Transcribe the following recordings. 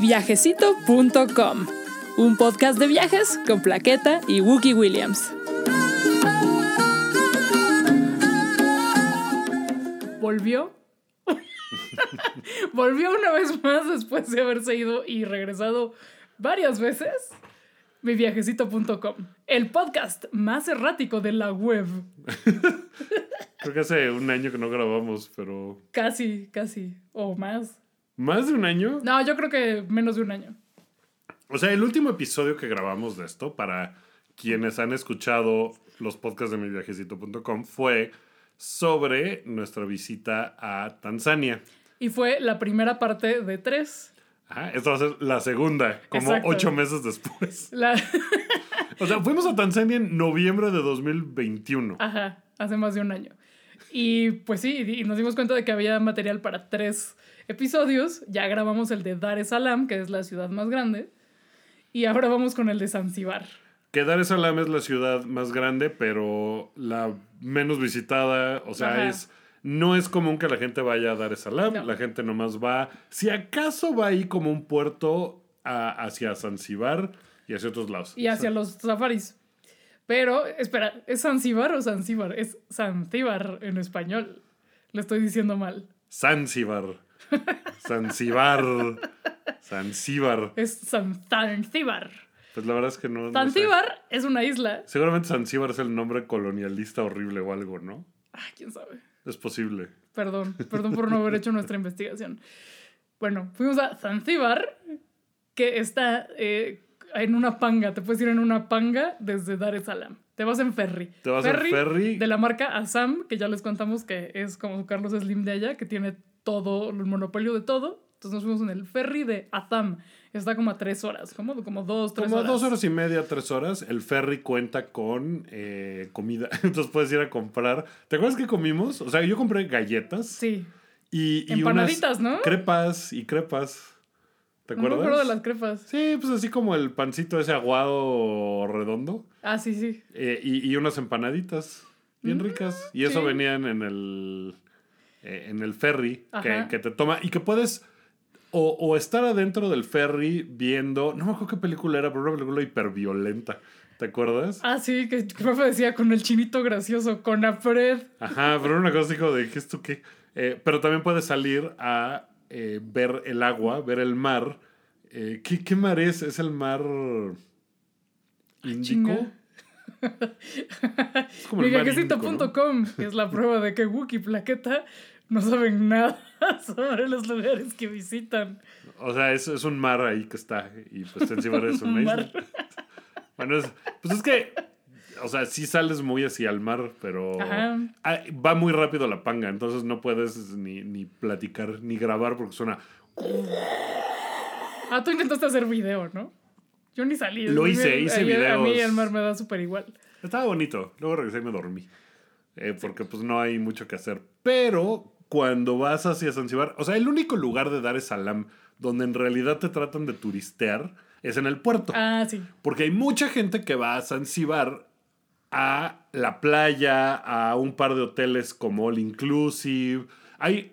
miviajecito.com, un podcast de viajes con Plaqueta y Wookie Williams. Volvió. Volvió una vez más después de haberse ido y regresado varias veces. Miviajecito.com, el podcast más errático de la web. Creo que hace un año que no grabamos, pero. Casi, casi. O más. ¿Más de un año? No, yo creo que menos de un año. O sea, el último episodio que grabamos de esto, para quienes han escuchado los podcasts de miviajecito.com, fue sobre nuestra visita a Tanzania. Y fue la primera parte de tres. Ah, esta va a ser la segunda, como Exacto. ocho meses después. La... O sea, fuimos a Tanzania en noviembre de 2021. Ajá, hace más de un año. Y pues sí, y nos dimos cuenta de que había material para tres episodios. Ya grabamos el de Dar es Salaam, que es la ciudad más grande. Y ahora vamos con el de Zanzibar. Que Dar es Salaam es la ciudad más grande, pero la menos visitada. O sea, Ajá. es no es común que la gente vaya a Dar es Salaam. No. La gente nomás va. Si acaso va ahí como un puerto a- hacia Zanzibar y hacia otros lados. Y hacia los safaris. Pero, espera, ¿es Zanzibar o Zanzibar? Es Zanzibar en español. Le estoy diciendo mal. Zanzibar. Zanzibar. Zanzibar. Es San- Zanzibar. Pues la verdad es que no. no sé. Zanzibar es una isla. Seguramente Zanzibar es el nombre colonialista horrible o algo, ¿no? Ah, quién sabe. Es posible. Perdón, perdón por no haber hecho nuestra investigación. Bueno, fuimos a Zanzibar, que está eh, en una panga. Te puedes ir en una panga desde Dar es Salaam. Te vas en ferry. Te vas en ferry. De la marca Assam, que ya les contamos que es como Carlos Slim de allá, que tiene todo, el monopolio de todo. Entonces nos fuimos en el ferry de Assam. Está como a tres horas, como, como dos, tres Como horas. dos horas y media, tres horas, el ferry cuenta con eh, comida. Entonces puedes ir a comprar. ¿Te acuerdas que comimos? O sea, yo compré galletas Sí. y, y Empanaditas, unas ¿no? crepas y crepas. ¿Te No me acuerdas? acuerdo de las crepas. Sí, pues así como el pancito ese aguado redondo. Ah, sí, sí. eh, y, y unas empanaditas bien ricas. Y eso Mm, sí. venían en el, eh, en el ferry que, que te toma. Y que puedes o, o estar adentro del ferry viendo. No me acuerdo qué película era, pero una película hiperviolenta. ¿Te acuerdas? Ah, sí, que que profe decía con el chinito gracioso, con Afred. Ajá, pero una cosa como de ¿qué esto qué? Eh, pero también puedes salir a eh, ver el agua, ver el mar. Eh, ¿qué, ¿Qué mar es? ¿Es el mar índico? chinga. Es como el mar índico, que es la prueba de que Wookie y Plaqueta no saben nada sobre los lugares que visitan. O sea, es, es un mar ahí que está. Y pues encima es Un mar. Bueno, es- pues es que. O sea, sí sales muy hacia el mar, pero Ajá. ah, va muy rápido la panga, entonces no puedes ni, ni platicar ni grabar porque suena. Ah, tú intentaste hacer video, ¿no? Yo ni salí. Lo hice, hice mí- A mí videos. el mar me da súper igual. Estaba bonito. Luego regresé y me dormí. Eh, porque pues no hay mucho que hacer. Pero cuando vas hacia Zanzibar, o sea, el único lugar de Dar es Salaam donde en realidad te tratan de turistear es en el puerto. Ah, sí. Porque hay mucha gente que va a Zanzibar a la playa, a un par de hoteles como All Inclusive. Hay,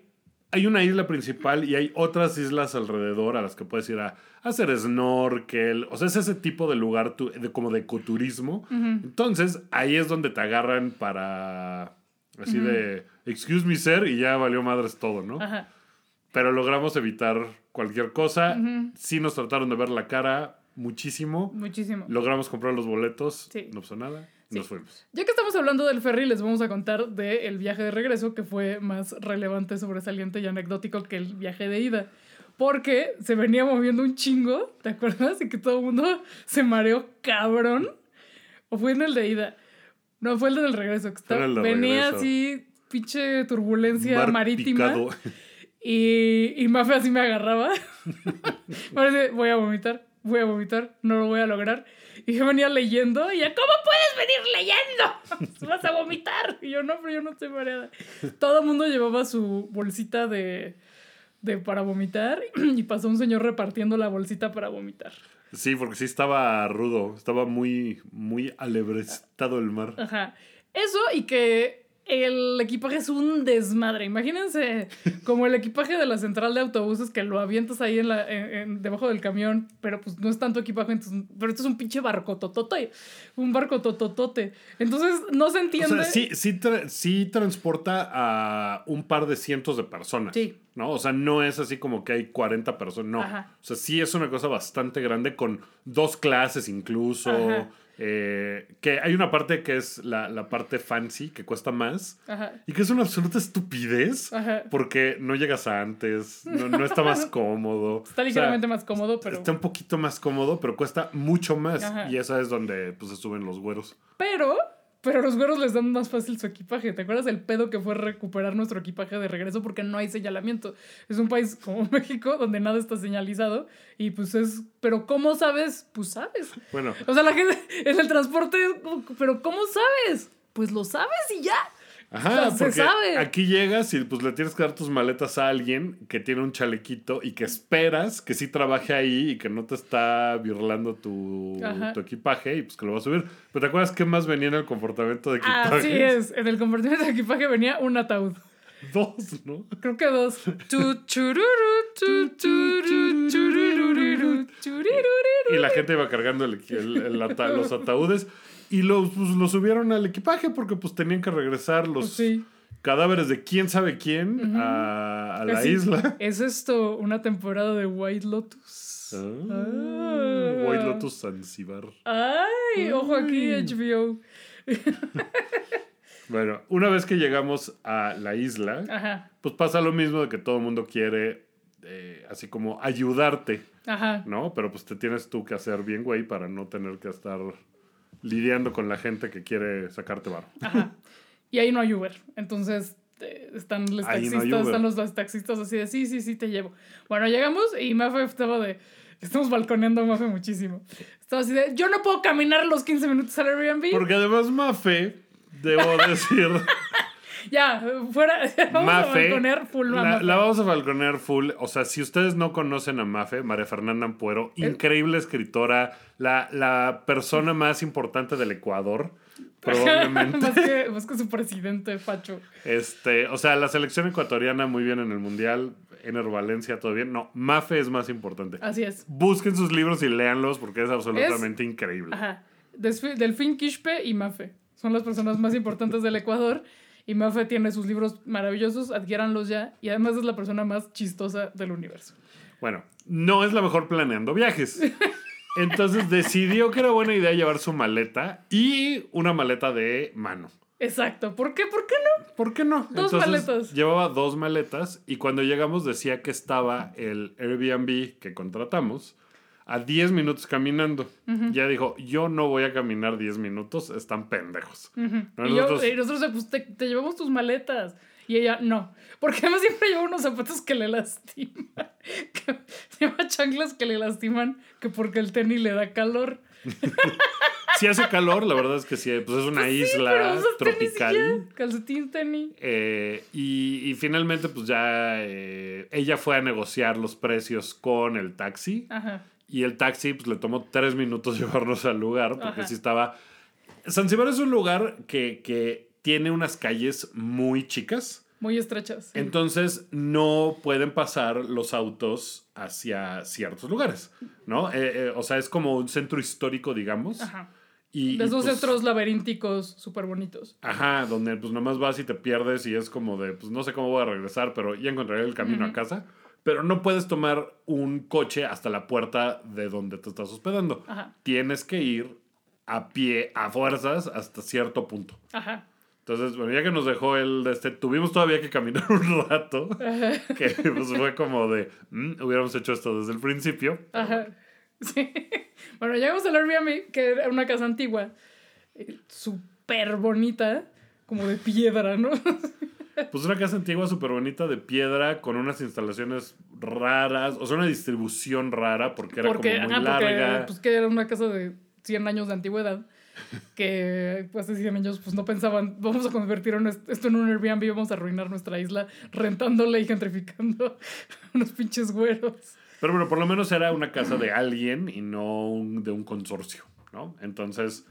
hay una isla principal y hay otras islas alrededor a las que puedes ir a, hacer snorkel. O sea, es ese tipo de lugar tu- de, como de ecoturismo. Entonces, ahí es donde te agarran para... Así de, excuse me, sir, y ya valió madres todo, ¿no? Ajá. Pero logramos evitar cualquier cosa. Sí nos trataron de ver la cara muchísimo. Muchísimo. Logramos comprar los boletos, Sí. no pasó nada, Sí. nos fuimos. Ya que estamos hablando del ferry, les vamos a contar del viaje de regreso, que fue más relevante, sobresaliente y anecdótico que el viaje de ida. Porque se venía moviendo un chingo, ¿te acuerdas? Y que todo el mundo se mareó cabrón. ¿O fue en el de ida? No, fue el del regreso. Que estaba- el de venía regreso. así, pinche turbulencia Mar marítima. picado. Y, y Mafe así me agarraba. Parece, voy a vomitar, voy a vomitar, no lo voy a lograr. Y yo venía leyendo y ya, ¿cómo puedes venir leyendo? Vas a vomitar. Y yo, no, pero yo no estoy mareada. Todo el mundo llevaba su bolsita de, de para vomitar y pasó un señor repartiendo la bolsita para vomitar. Sí, porque sí estaba rudo, estaba muy, muy alebrestado el mar. Ajá. Eso y que el equipaje es un desmadre. Imagínense como el equipaje de la central de autobuses que lo avientas ahí en la, en- en- debajo del camión, pero pues no es tanto equipaje, entonces, pero esto es un pinche barco totote, un barco tototote. Entonces no se O entiende. sea, sí, sí, tra- sí transporta a un par de cientos de personas. Sí. ¿No? O sea, no es así como que hay 40 personas. No. Ajá. O sea, sí es una cosa bastante grande con dos clases incluso. Ajá. Eh, que hay una parte que es la, la parte fancy, que cuesta más. Ajá. Y que es una absoluta estupidez. Ajá. Porque no llegas antes, no, no está más cómodo. Está O sea, ligeramente más cómodo, pero. Está un poquito más cómodo, pero cuesta mucho más. Ajá. Y esa es donde pues, se suben los güeros. Pero, pero los güeros les dan más fácil su equipaje. ¿Te acuerdas del pedo que fue recuperar nuestro equipaje de regreso porque no hay señalamiento? Es un país como México donde nada está señalizado y pues es, pero ¿cómo sabes? Pues sabes. Bueno, O sea, la gente en el transporte, pero ¿cómo sabes? Pues lo sabes y ya. Ajá, se porque sabe. aquí llegas y pues le tienes que dar tus maletas a alguien que tiene un chalequito y que esperas que sí trabaje ahí y que no te está birlando tu, equipaje y pues que lo va a subir. Pero ¿te acuerdas qué más venía en el comportamiento de equipaje? Así es. En el compartimiento de equipaje venía un ataúd. Dos, ¿no? Creo que dos. Y la gente iba cargando el- el- el ata- los ataúdes y los, pues, los subieron al equipaje porque pues tenían que regresar los Pues sí. cadáveres de quién sabe quién a, a la Así, isla. ¿Es esto una temporada de White Lotus? Ah, White Lotus Zanzibar. Ay, ojo aquí. HBO. Bueno, una vez que llegamos a la isla, Ajá, pues pasa lo mismo de que todo el mundo quiere eh, así como ayudarte, ajá. ¿no? Pero pues te tienes tú que hacer bien, güey, para no tener que estar lidiando con la gente que quiere sacarte barro. Ajá. Y ahí no hay Uber. Entonces eh, están los Ahí taxistas, están los, los taxistas así de sí, sí, sí, te llevo. Bueno, llegamos y Mafe estaba de. Estamos balconeando a Mafe muchísimo. Estaba así de. Yo no puedo caminar los 15 minutos al Airbnb. Porque además Mafe, debo decir, Ya, fuera. Vamos a Mafe, balconear full a la, Mafe. la vamos a balconear full. O sea, si ustedes no conocen a Mafe, María Fernanda Ampuero, increíble escritora, la, la persona más importante del Ecuador, probablemente. más, que, más que su presidente, Facho. Este, o sea, la selección ecuatoriana muy bien en el mundial, Ener Valencia todo bien. No, Mafe es más importante. Así es. Busquen sus libros y léanlos porque es absolutamente increíble. Ajá. Delfín Quispe y Mafe. Son las personas más importantes del Ecuador. Y Mafe tiene sus libros maravillosos, adquiéranlos ya. Y además es la persona más chistosa del universo. Bueno, no es la mejor planeando viajes. Entonces decidió que era buena idea llevar su maleta y una maleta de mano. Exacto. ¿Por qué? ¿Por qué no? ¿Por qué no? Dos Entonces, maletas. Llevaba dos maletas y cuando llegamos decía que estaba el Airbnb que contratamos a 10 minutos caminando. Ya dijo, yo no voy a caminar 10 minutos, están pendejos. Ujú. No, y, yo- nosotros- y nosotros, pues te, te llevamos tus maletas. Y ella, no. Porque además siempre lleva unos zapatos que le lastiman. Que, lleva chanclas que le lastiman. Que porque el tenis le da calor. Si hace calor, la verdad es que sí, pues es una Pero isla usas tenis y ya. tropical. Calcetín, tenis. Eh, y, y finalmente, pues ya eh, ella fue a negociar los precios con el taxi. Ajá. Y el taxi, pues le tomó tres minutos llevarnos al lugar, porque Ajá. sí estaba. Zanzibar es un lugar que, que tiene unas calles muy chicas. Muy estrechas. sí. Entonces no pueden pasar los autos hacia ciertos lugares, ¿no? Eh, eh, o sea, es como un centro histórico, digamos. Ajá. Y, De esos pues, centros laberínticos súper bonitos. Ajá, donde pues nomás vas y te pierdes y es como de, pues no sé cómo voy a regresar, pero ya encontraré el camino a casa. Pero no puedes tomar un coche hasta la puerta de donde te estás hospedando. Ajá. Tienes que ir a pie, a fuerzas, hasta cierto punto. Ajá. Entonces, bueno, ya que nos dejó el de este, tuvimos todavía que caminar un rato, que pues fue como de, "Mm, hubiéramos hecho esto desde el principio. Ajá. Sí. Bueno, llegamos al Airbnb, que era una casa antigua, eh, súper bonita, como de piedra, ¿no? Pues una casa antigua súper bonita de piedra con unas instalaciones raras, o sea, una distribución rara porque era porque, como muy ajá, porque, larga. pues que era una casa de 100 años de antigüedad, que pues 100 años pues no pensaban, vamos a convertir esto en un Airbnb, vamos a arruinar nuestra isla rentándola y gentrificando unos pinches güeros. Pero bueno, por lo menos era una casa de alguien y no un- de un consorcio, ¿no? Entonces,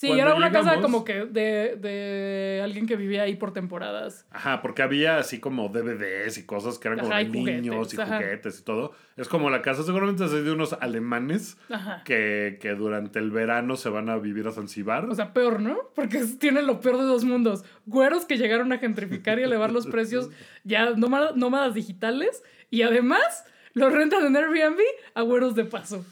Sí, Cuando era una casa como que de, de alguien que vivía ahí por temporadas. Ajá, porque había así como DVDs y cosas que eran como Ajá, de y juguetes, niños y ajá. juguetes y todo. Es como la casa seguramente es de unos alemanes Ajá. que, que durante el verano se van a vivir a Zanzibar. O sea, peor, ¿no? Porque es- tiene lo peor de dos mundos. Güeros que llegaron a gentrificar y elevar los precios ya nómadas, nómadas digitales. Y además los rentan en Airbnb a güeros de paso.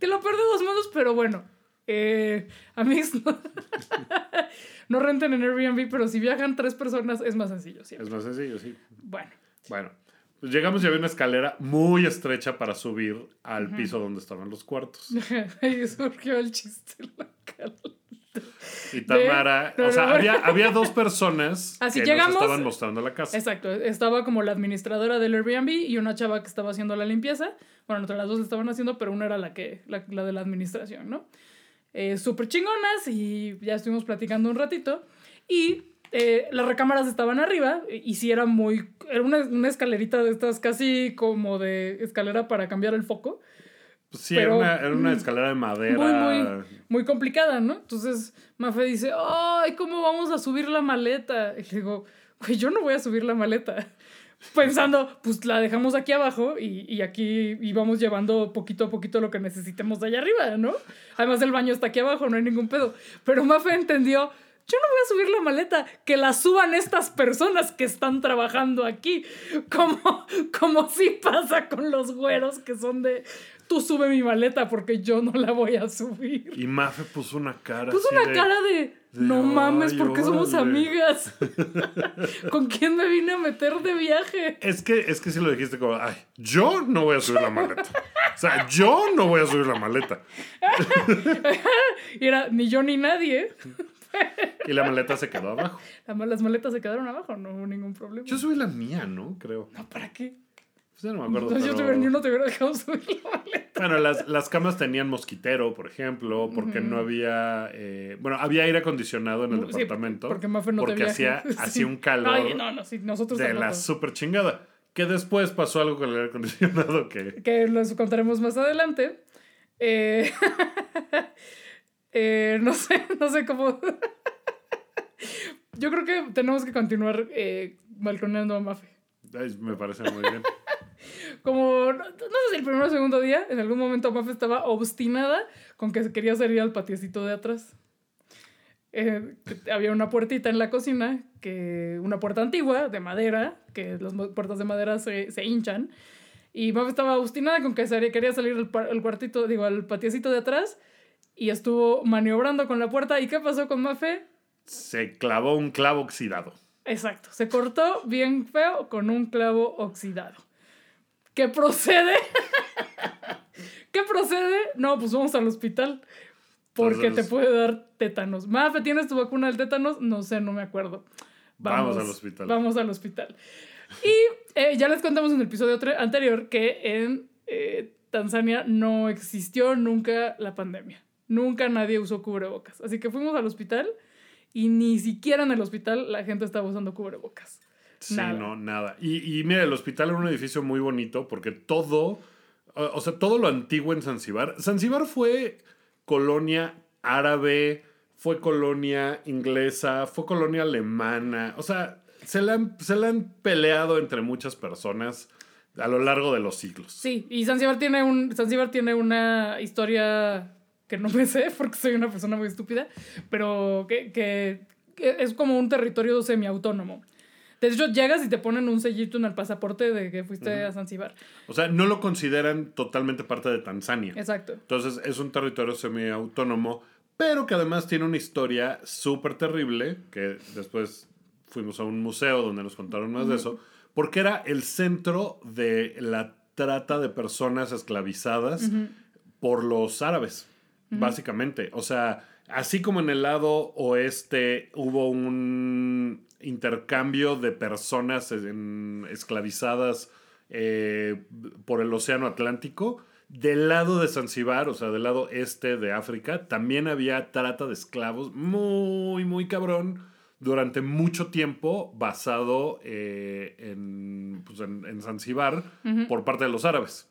Que lo peor de dos mundos, pero bueno. Eh, amigos, no, no renten en Airbnb, pero si viajan tres personas es más sencillo siempre. es más sencillo, sí. Bueno. Bueno, pues llegamos y había una escalera muy estrecha para subir al piso donde estaban los cuartos. Ahí surgió el chiste local. Y Tamara, o sea, había, había dos personas Así que llegamos- nos estaban mostrando la casa. Exacto, estaba como la administradora del Airbnb y una chava que estaba haciendo la limpieza. Bueno, entre las dos la estaban haciendo, pero una era la que la, la de la administración, ¿no? Eh, Súper chingonas y ya estuvimos platicando un ratito. Y eh, las recámaras estaban arriba y sí era muy... Era una, una escalerita de estas casi como de escalera para cambiar el foco. Pues sí, pero- era, una, era una escalera de madera. Muy, muy, muy complicada, ¿no? Entonces Mafe dice, ay, ¿cómo vamos a subir la maleta? Y le digo, güey, yo no voy a subir la maleta. Pensando, pues la dejamos aquí abajo y, y aquí íbamos llevando poquito a poquito lo que necesitemos de allá arriba, ¿no? Además el baño está aquí abajo, no hay ningún pedo. Pero Mafe entendió, yo no voy a subir la maleta, que la suban estas personas que están trabajando aquí. Como, como si pasa con los güeros que son de, tú sube mi maleta porque yo no la voy a subir. Y Mafe puso una cara. Puso una de- cara de, de, no mames, "Ay, ¿por qué somos órale". amigas? ¿Con quién me vine a meter de viaje? Es que, es que sí lo dijiste como, ay, yo no voy a subir la maleta. O sea, yo no voy a subir la maleta. Y era ni yo ni nadie. Y la maleta se quedó abajo. La- Las maletas se quedaron abajo, no hubo ningún problema. Yo subí la mía, ¿no? Creo. No, ¿para qué? Pues ya no me acuerdo. Entonces yo, te hubiera- yo no te hubiera dejado subir la maleta. Bueno, las, las camas tenían mosquitero, por ejemplo, porque no había. eh, bueno, había aire acondicionado en el Sí, departamento. porque Mafe no te Porque hacía, viaje. Sí. hacía un calor Ay, no, no, sí, nosotros de la super chingada. Que después pasó algo con el aire acondicionado que. que los contaremos más adelante. Eh, eh, no sé, no sé cómo. Yo creo que tenemos que continuar eh, balconeando a Mafe. ay, me parece muy bien. Como, no, no sé si el primer o segundo día, en algún momento Mafe estaba obstinada con que se quería salir al patiecito de atrás. Eh, había una puertita en la cocina, que una puerta antigua de madera, que las puertas de madera se, se hinchan. Y Mafe estaba obstinada con que se- quería salir al, al cuartito, digo, al patiecito de atrás. Y estuvo maniobrando con la puerta. ¿Y qué pasó con Mafe? Se clavó un clavo oxidado. Exacto, se cortó bien feo con un clavo oxidado. ¿Qué procede? ¿Qué procede? No, pues vamos al hospital. Porque te puede dar tétanos. Mafe, ¿tienes tu vacuna del tétanos? No sé, no me acuerdo. Vamos al hospital. Vamos al hospital. Y eh, ya les contamos en el episodio anterior que en eh, Tanzania no existió nunca la pandemia. Nunca nadie usó cubrebocas. Así que fuimos al hospital y ni siquiera en el hospital la gente estaba usando cubrebocas. Sí, Nada. no, nada. Y, y mira, el hospital era un edificio muy bonito porque todo, o sea, todo lo antiguo en Zanzibar. Zanzibar fue colonia árabe, fue colonia inglesa, fue colonia alemana. O sea, se la han, se la han peleado entre muchas personas a lo largo de los siglos. Sí, y Zanzibar tiene, un, tiene una historia que no me sé porque soy una persona muy estúpida, pero que- que es como un territorio semiautónomo. De hecho, llegas y te ponen un sellito en el pasaporte de que fuiste a Zanzibar. O sea, no lo consideran totalmente parte de Tanzania. Exacto. Entonces es un territorio semiautónomo, pero que además tiene una historia súper terrible, que después fuimos a un museo donde nos contaron más de eso, porque era el centro de la trata de personas esclavizadas por los árabes, básicamente. O sea, así como en el lado oeste hubo un intercambio de personas en- esclavizadas eh, por el Océano Atlántico, del lado de Zanzibar, o sea, del lado este de África, también había trata de esclavos muy, muy cabrón durante mucho tiempo basado eh, en, pues, en, en Zanzibar por parte de los árabes.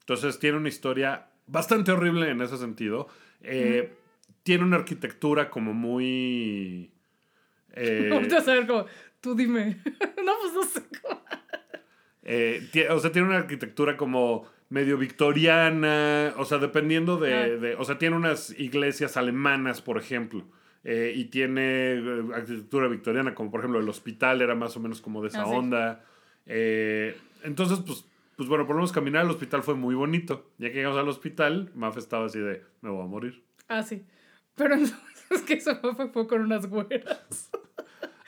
Entonces tiene una historia bastante horrible en ese sentido. Eh, tiene una arquitectura como muy... eh, Ahorita ver como, tú dime. no, pues no sé cómo. Eh, o sea, tiene una arquitectura como medio victoriana, o sea, dependiendo de, de- o sea, tiene unas iglesias alemanas, por ejemplo, eh, y tiene eh, arquitectura victoriana, como por ejemplo el hospital era más o menos como de esa Ah, sí. onda. Eh, entonces, pues, pues bueno, por lo menos caminar al hospital fue muy bonito. Ya que llegamos al hospital, Maf estaba así de, me voy a morir. Ah, sí. Pero entonces es que eso fue, fue con unas güeras.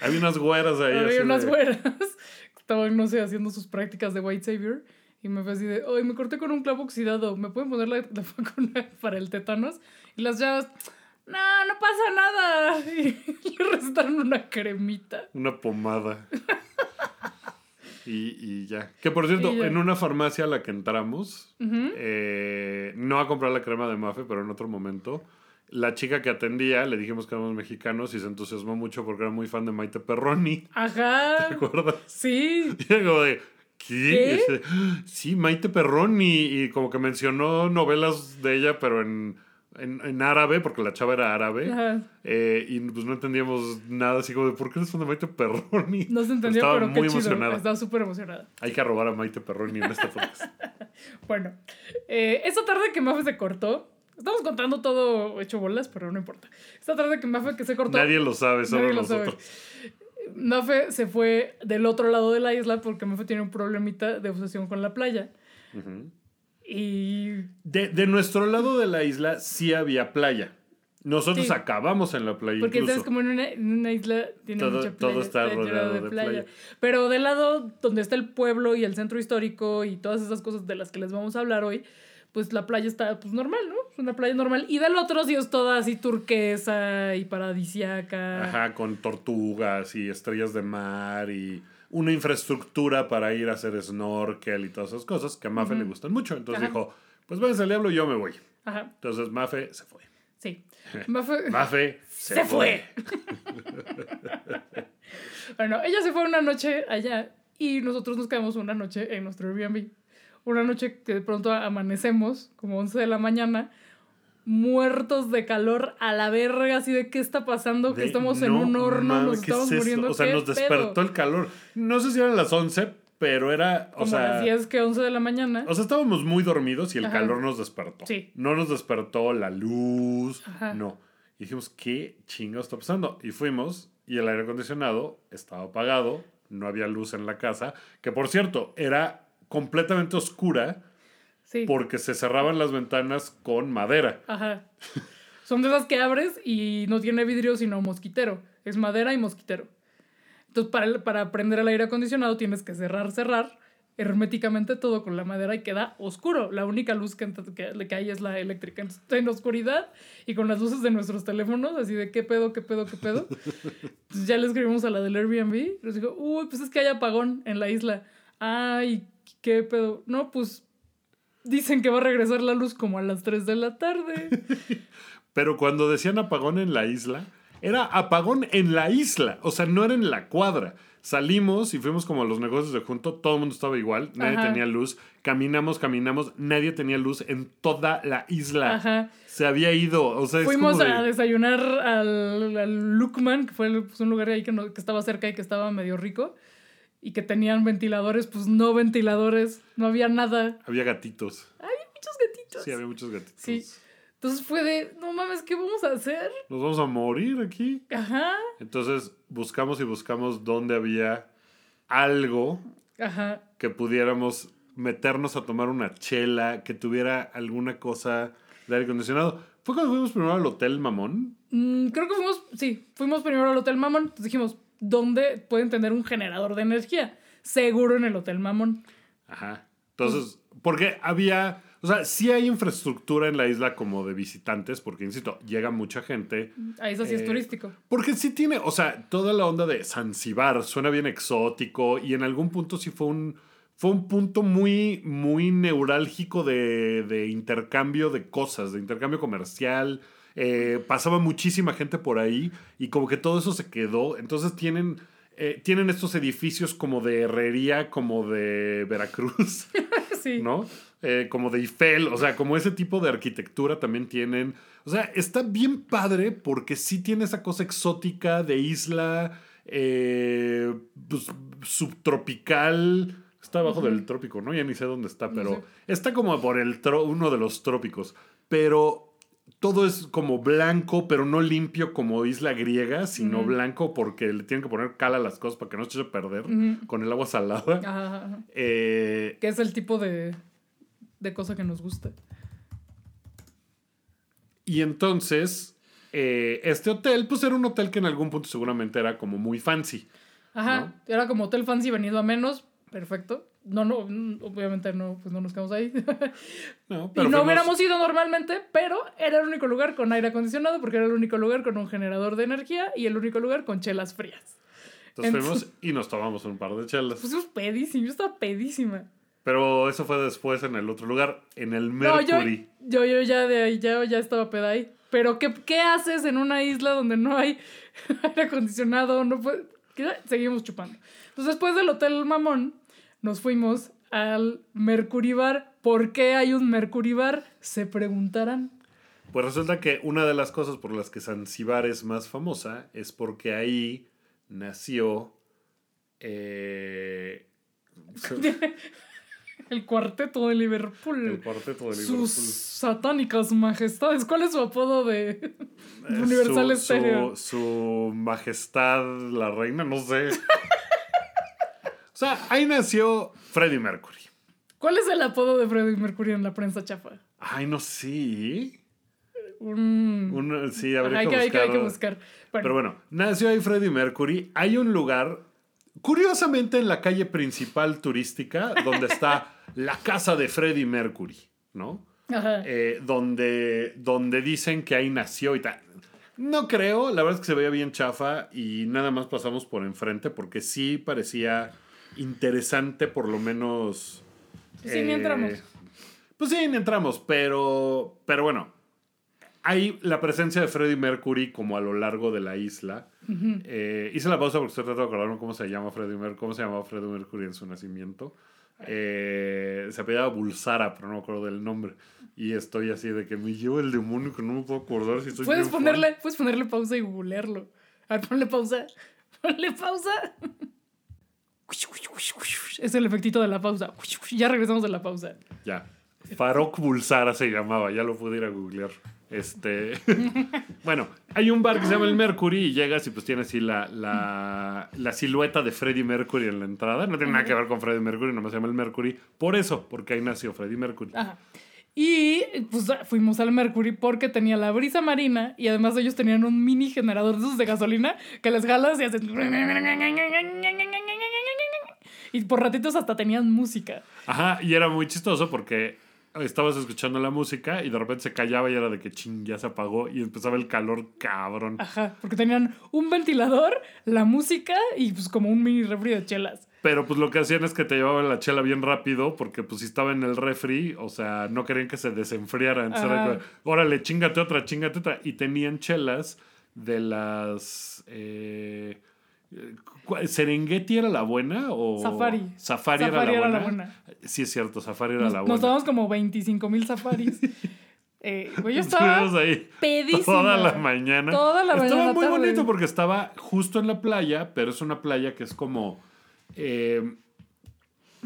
Había unas güeras ahí. Había unas de- güeras estaban, no sé, haciendo sus prácticas de White Savior. Y me fue así de, ay, me corté con un clavo oxidado. ¿Me pueden poner la, la vacuna para el tétanos? Y las chavas, no, no pasa nada. Y le recetaron una cremita. Una pomada. y, y ya. Que por cierto, en una farmacia a la que entramos, Ujú. eh, no a comprar la crema de mafe, pero en otro momento, la chica que atendía, le dijimos que éramos mexicanos y se entusiasmó mucho porque era muy fan de Maite Perroni. ¿Te Ajá. acuerdas? Sí. Y era como de, ¿qué? Sí, Maite Perroni. Y como que mencionó novelas de ella, pero en, en, en árabe, porque la chava era árabe. Ajá. Eh, y pues no entendíamos nada, así como de, ¿por qué eres fan de Maite Perroni? No se entendió, Estaba pero muy qué chido. emocionada. Estaba súper emocionada. Hay que robar a Maite Perroni en este podcast. Bueno, eh, esta tarde que Mafe se cortó, estamos contando todo hecho bolas, pero no importa. Esta tarde que Mafe que se cortó, Nadie lo sabe, solo nadie lo sabe. nosotros. Mafe se fue del otro lado de la isla porque Mafe tiene un problemita de obsesión con la playa. Y de, de nuestro lado de la isla sí había playa. Nosotros Sí. acabamos en la playa porque sabes como en una, en una isla tiene Todo- mucha playa, todo está rodeado de playa. Pero del lado donde está el pueblo y el centro histórico y todas esas cosas de las que les vamos a hablar hoy, pues la playa está pues normal, ¿no? Es una playa normal. Y del otro sí es toda así turquesa y paradisiaca. Ajá, con tortugas y estrellas de mar y una infraestructura para ir a hacer snorkel y todas esas cosas que a Mafe le gustan mucho. Entonces Ajá. dijo, pues váyanse al diablo, yo me voy. Ajá, Entonces Mafe se fue. sí. Mafe- Mafe se, Se fue. Bueno, ella se fue una noche allá y nosotros nos quedamos una noche en nuestro Airbnb. Una noche que de pronto amanecemos, como 11 de la mañana, muertos de calor a la verga, así de qué está pasando, que De, estamos en "No un horno, mames, nos ¿qué es estamos esto?". muriendo. O sea, ¿qué nos despertó pedo? el calor. No sé si eran las 11, pero era, o Como sea... las 10 que 11 de la mañana. O sea, estábamos muy dormidos y el Ajá. calor nos despertó. Sí. No nos despertó la luz. Ajá. No. Y dijimos, ¿qué chingados está pasando? Y fuimos y el aire acondicionado estaba apagado, no había luz en la casa, que por cierto, era completamente oscura sí. porque se cerraban las ventanas con madera. Ajá. Son de esas que abres y no tiene vidrio sino mosquitero. Es madera y mosquitero. Entonces, para, el- para prender el aire acondicionado tienes que cerrar, cerrar herméticamente todo con la madera y queda oscuro. La única luz que, que, que hay es la eléctrica. Entonces, en oscuridad y con las luces de nuestros teléfonos, así de qué pedo, qué pedo, qué pedo. Entonces ya le escribimos a la del Airbnb. y Nos dijo, uy, pues es que hay apagón en la isla. Ay, qué pedo. No, pues dicen que va a regresar la luz como a las 3 de la tarde. Pero cuando decían apagón en la isla, era apagón en la isla. O sea, no era en la cuadra. Salimos y fuimos como a los negocios de junto, todo el mundo estaba igual, nadie Ajá. tenía luz. Caminamos, caminamos, nadie tenía luz en toda la isla. Ajá. Se había ido. O sea, es Fuimos como de- a desayunar al, al Lookman, que fue pues, un lugar ahí que, no- que estaba cerca y que estaba medio rico. Y que tenían ventiladores, pues no ventiladores, no había nada. Había gatitos. Había muchos gatitos. Sí, había muchos gatitos. Sí. Entonces fue de, no mames, ¿qué vamos a hacer? Nos vamos a morir aquí. Ajá, Entonces buscamos y buscamos dónde había algo ajá. que pudiéramos meternos a tomar una chela, que tuviera alguna cosa de aire acondicionado. Fue cuando fuimos primero al Hotel Mamón. Mm, creo que fuimos, sí, fuimos primero al Hotel Mamón. Entonces dijimos, ¿dónde pueden tener un generador de energía? Seguro en el Hotel Mamón. Ajá. Entonces, porque había, o sea, sí hay infraestructura en la isla como de visitantes, porque, insisto, llega mucha gente. Ahí eso sí es Eh, turístico. Porque sí tiene, o sea, toda la onda de Zanzibar suena bien exótico y en algún punto sí fue un, fue un punto muy, muy neurálgico de, de intercambio de cosas, de intercambio comercial. Eh, pasaba muchísima gente por ahí y como que todo eso se quedó. Entonces tienen, eh, tienen estos edificios como de herrería, como de Veracruz. Sí. ¿no? Eh, como de Eiffel, o sea, como ese tipo de arquitectura también tienen. O sea, está bien padre porque sí tiene esa cosa exótica de isla pues, subtropical. Está abajo del trópico, ¿no? Ya ni sé dónde está, pero sé. está como por el tro- uno de los trópicos. Pero todo es como blanco, pero no limpio como isla griega, sino blanco porque le tienen que poner cal a las cosas para que no se eche a perder con el agua salada. Ajá, ajá. Eh, Que es el tipo de, de cosa que nos gusta. y entonces, eh, este hotel, pues era un hotel que en algún punto seguramente era como muy fancy. Ajá, era como hotel fancy venido a menos. Perfecto. No, no, mm, obviamente no, pues no nos quedamos ahí. ¿no? y Pero no fuimos- hubiéramos ido normalmente, pero era el único lugar con aire acondicionado porque era el único lugar con un generador de energía y el único lugar con chelas frías. Entonces en- fuimos y nos tomamos un par de chelas. Pues es pedísima, yo estaba pedísima. Pero eso fue después en el otro lugar, en el No, yo, Mercury. yo, yo ya de ahí, ya, ya estaba peda ahí. Pero ¿qué, ¿qué haces en una isla donde no hay aire acondicionado? No puede-. Seguimos chupando. Entonces después del Hotel Mamón, nos fuimos al Mercury Bar. ¿Por qué hay un Mercury Bar? Se preguntarán. Pues resulta que una de las cosas por las que Zanzíbar es más famosa es porque ahí nació. eh, El cuarteto de Liverpool. el cuarteto de Sus Liverpool. satánicas majestades. ¿Cuál es su apodo de Eh, Universal su, Stereo? Su, su majestad, la reina, no sé. o sea, ahí nació Freddie Mercury. ¿Cuál es el apodo de Freddie Mercury en la prensa chafa? Ay, no sé. Un... Un- sí, habría hay, que que, hay, que, hay que buscar. buscar. Bueno, Pero bueno, nació ahí Freddie Mercury. Hay un lugar, curiosamente en la calle principal turística, donde está la casa de Freddie Mercury, ¿no? ajá. Eh, donde, donde dicen que ahí nació y tal. No creo, la verdad es que se veía bien chafa y nada más pasamos por enfrente porque sí parecía interesante por lo menos... Sí, ni entramos. Pues sí, ni entramos, pero, pero bueno, hay la presencia de Freddie Mercury como a lo largo de la isla. Eh, hice la pausa porque estoy tratando de acordarme cómo se llama Freddie Mercury, cómo se llamaba Freddie Mercury en su nacimiento. Eh, se apellidaba Bulsara, pero no me acuerdo del nombre. Y estoy así de que me llevo el demonio que no me puedo acordar si estoy Puedes fan. ponerle, puedes ponerle pausa y googlearlo. A ver, ponle pausa. Ponle pausa. Es el efectito de la pausa. Ya regresamos de la pausa. Ya. Farok Bulsara se llamaba, ya lo pude ir a googlear. Este. bueno, hay un bar que se llama el Mercury y llegas y pues tiene así la, la, la silueta de Freddie Mercury en la entrada. No tiene nada que ver con Freddie Mercury, nomás se llama el Mercury. Por eso, porque ahí nació Freddie Mercury. Ajá. Y pues fuimos al Mercury porque tenía la brisa marina y además ellos tenían un mini generador de gasolina que les jalas y hacen... Y por ratitos hasta tenían música. Ajá, y era muy chistoso porque estabas escuchando la música y de repente se callaba y era de que ching, ya se apagó y empezaba el calor cabrón. Ajá, porque tenían un ventilador, la música y pues como un mini refri de chelas. Pero pues lo que hacían es que te llevaban la chela bien rápido porque pues si estaba en el refri, o sea, no querían que se desenfriara. Entonces Ajá. órale, chingate otra, chingate otra. Y tenían chelas de las... Eh, ¿cu- ¿Serengeti era la buena o...? Safari. Safari, era, la, era la buena? Sí es cierto, Safari era Nos, la nos buena. tomamos como 25 mil safaris. eh, yo estaba ahí toda la mañana. Toda la estaba muy tarde. bonito porque estaba justo en la playa, pero es una playa que es como... eh,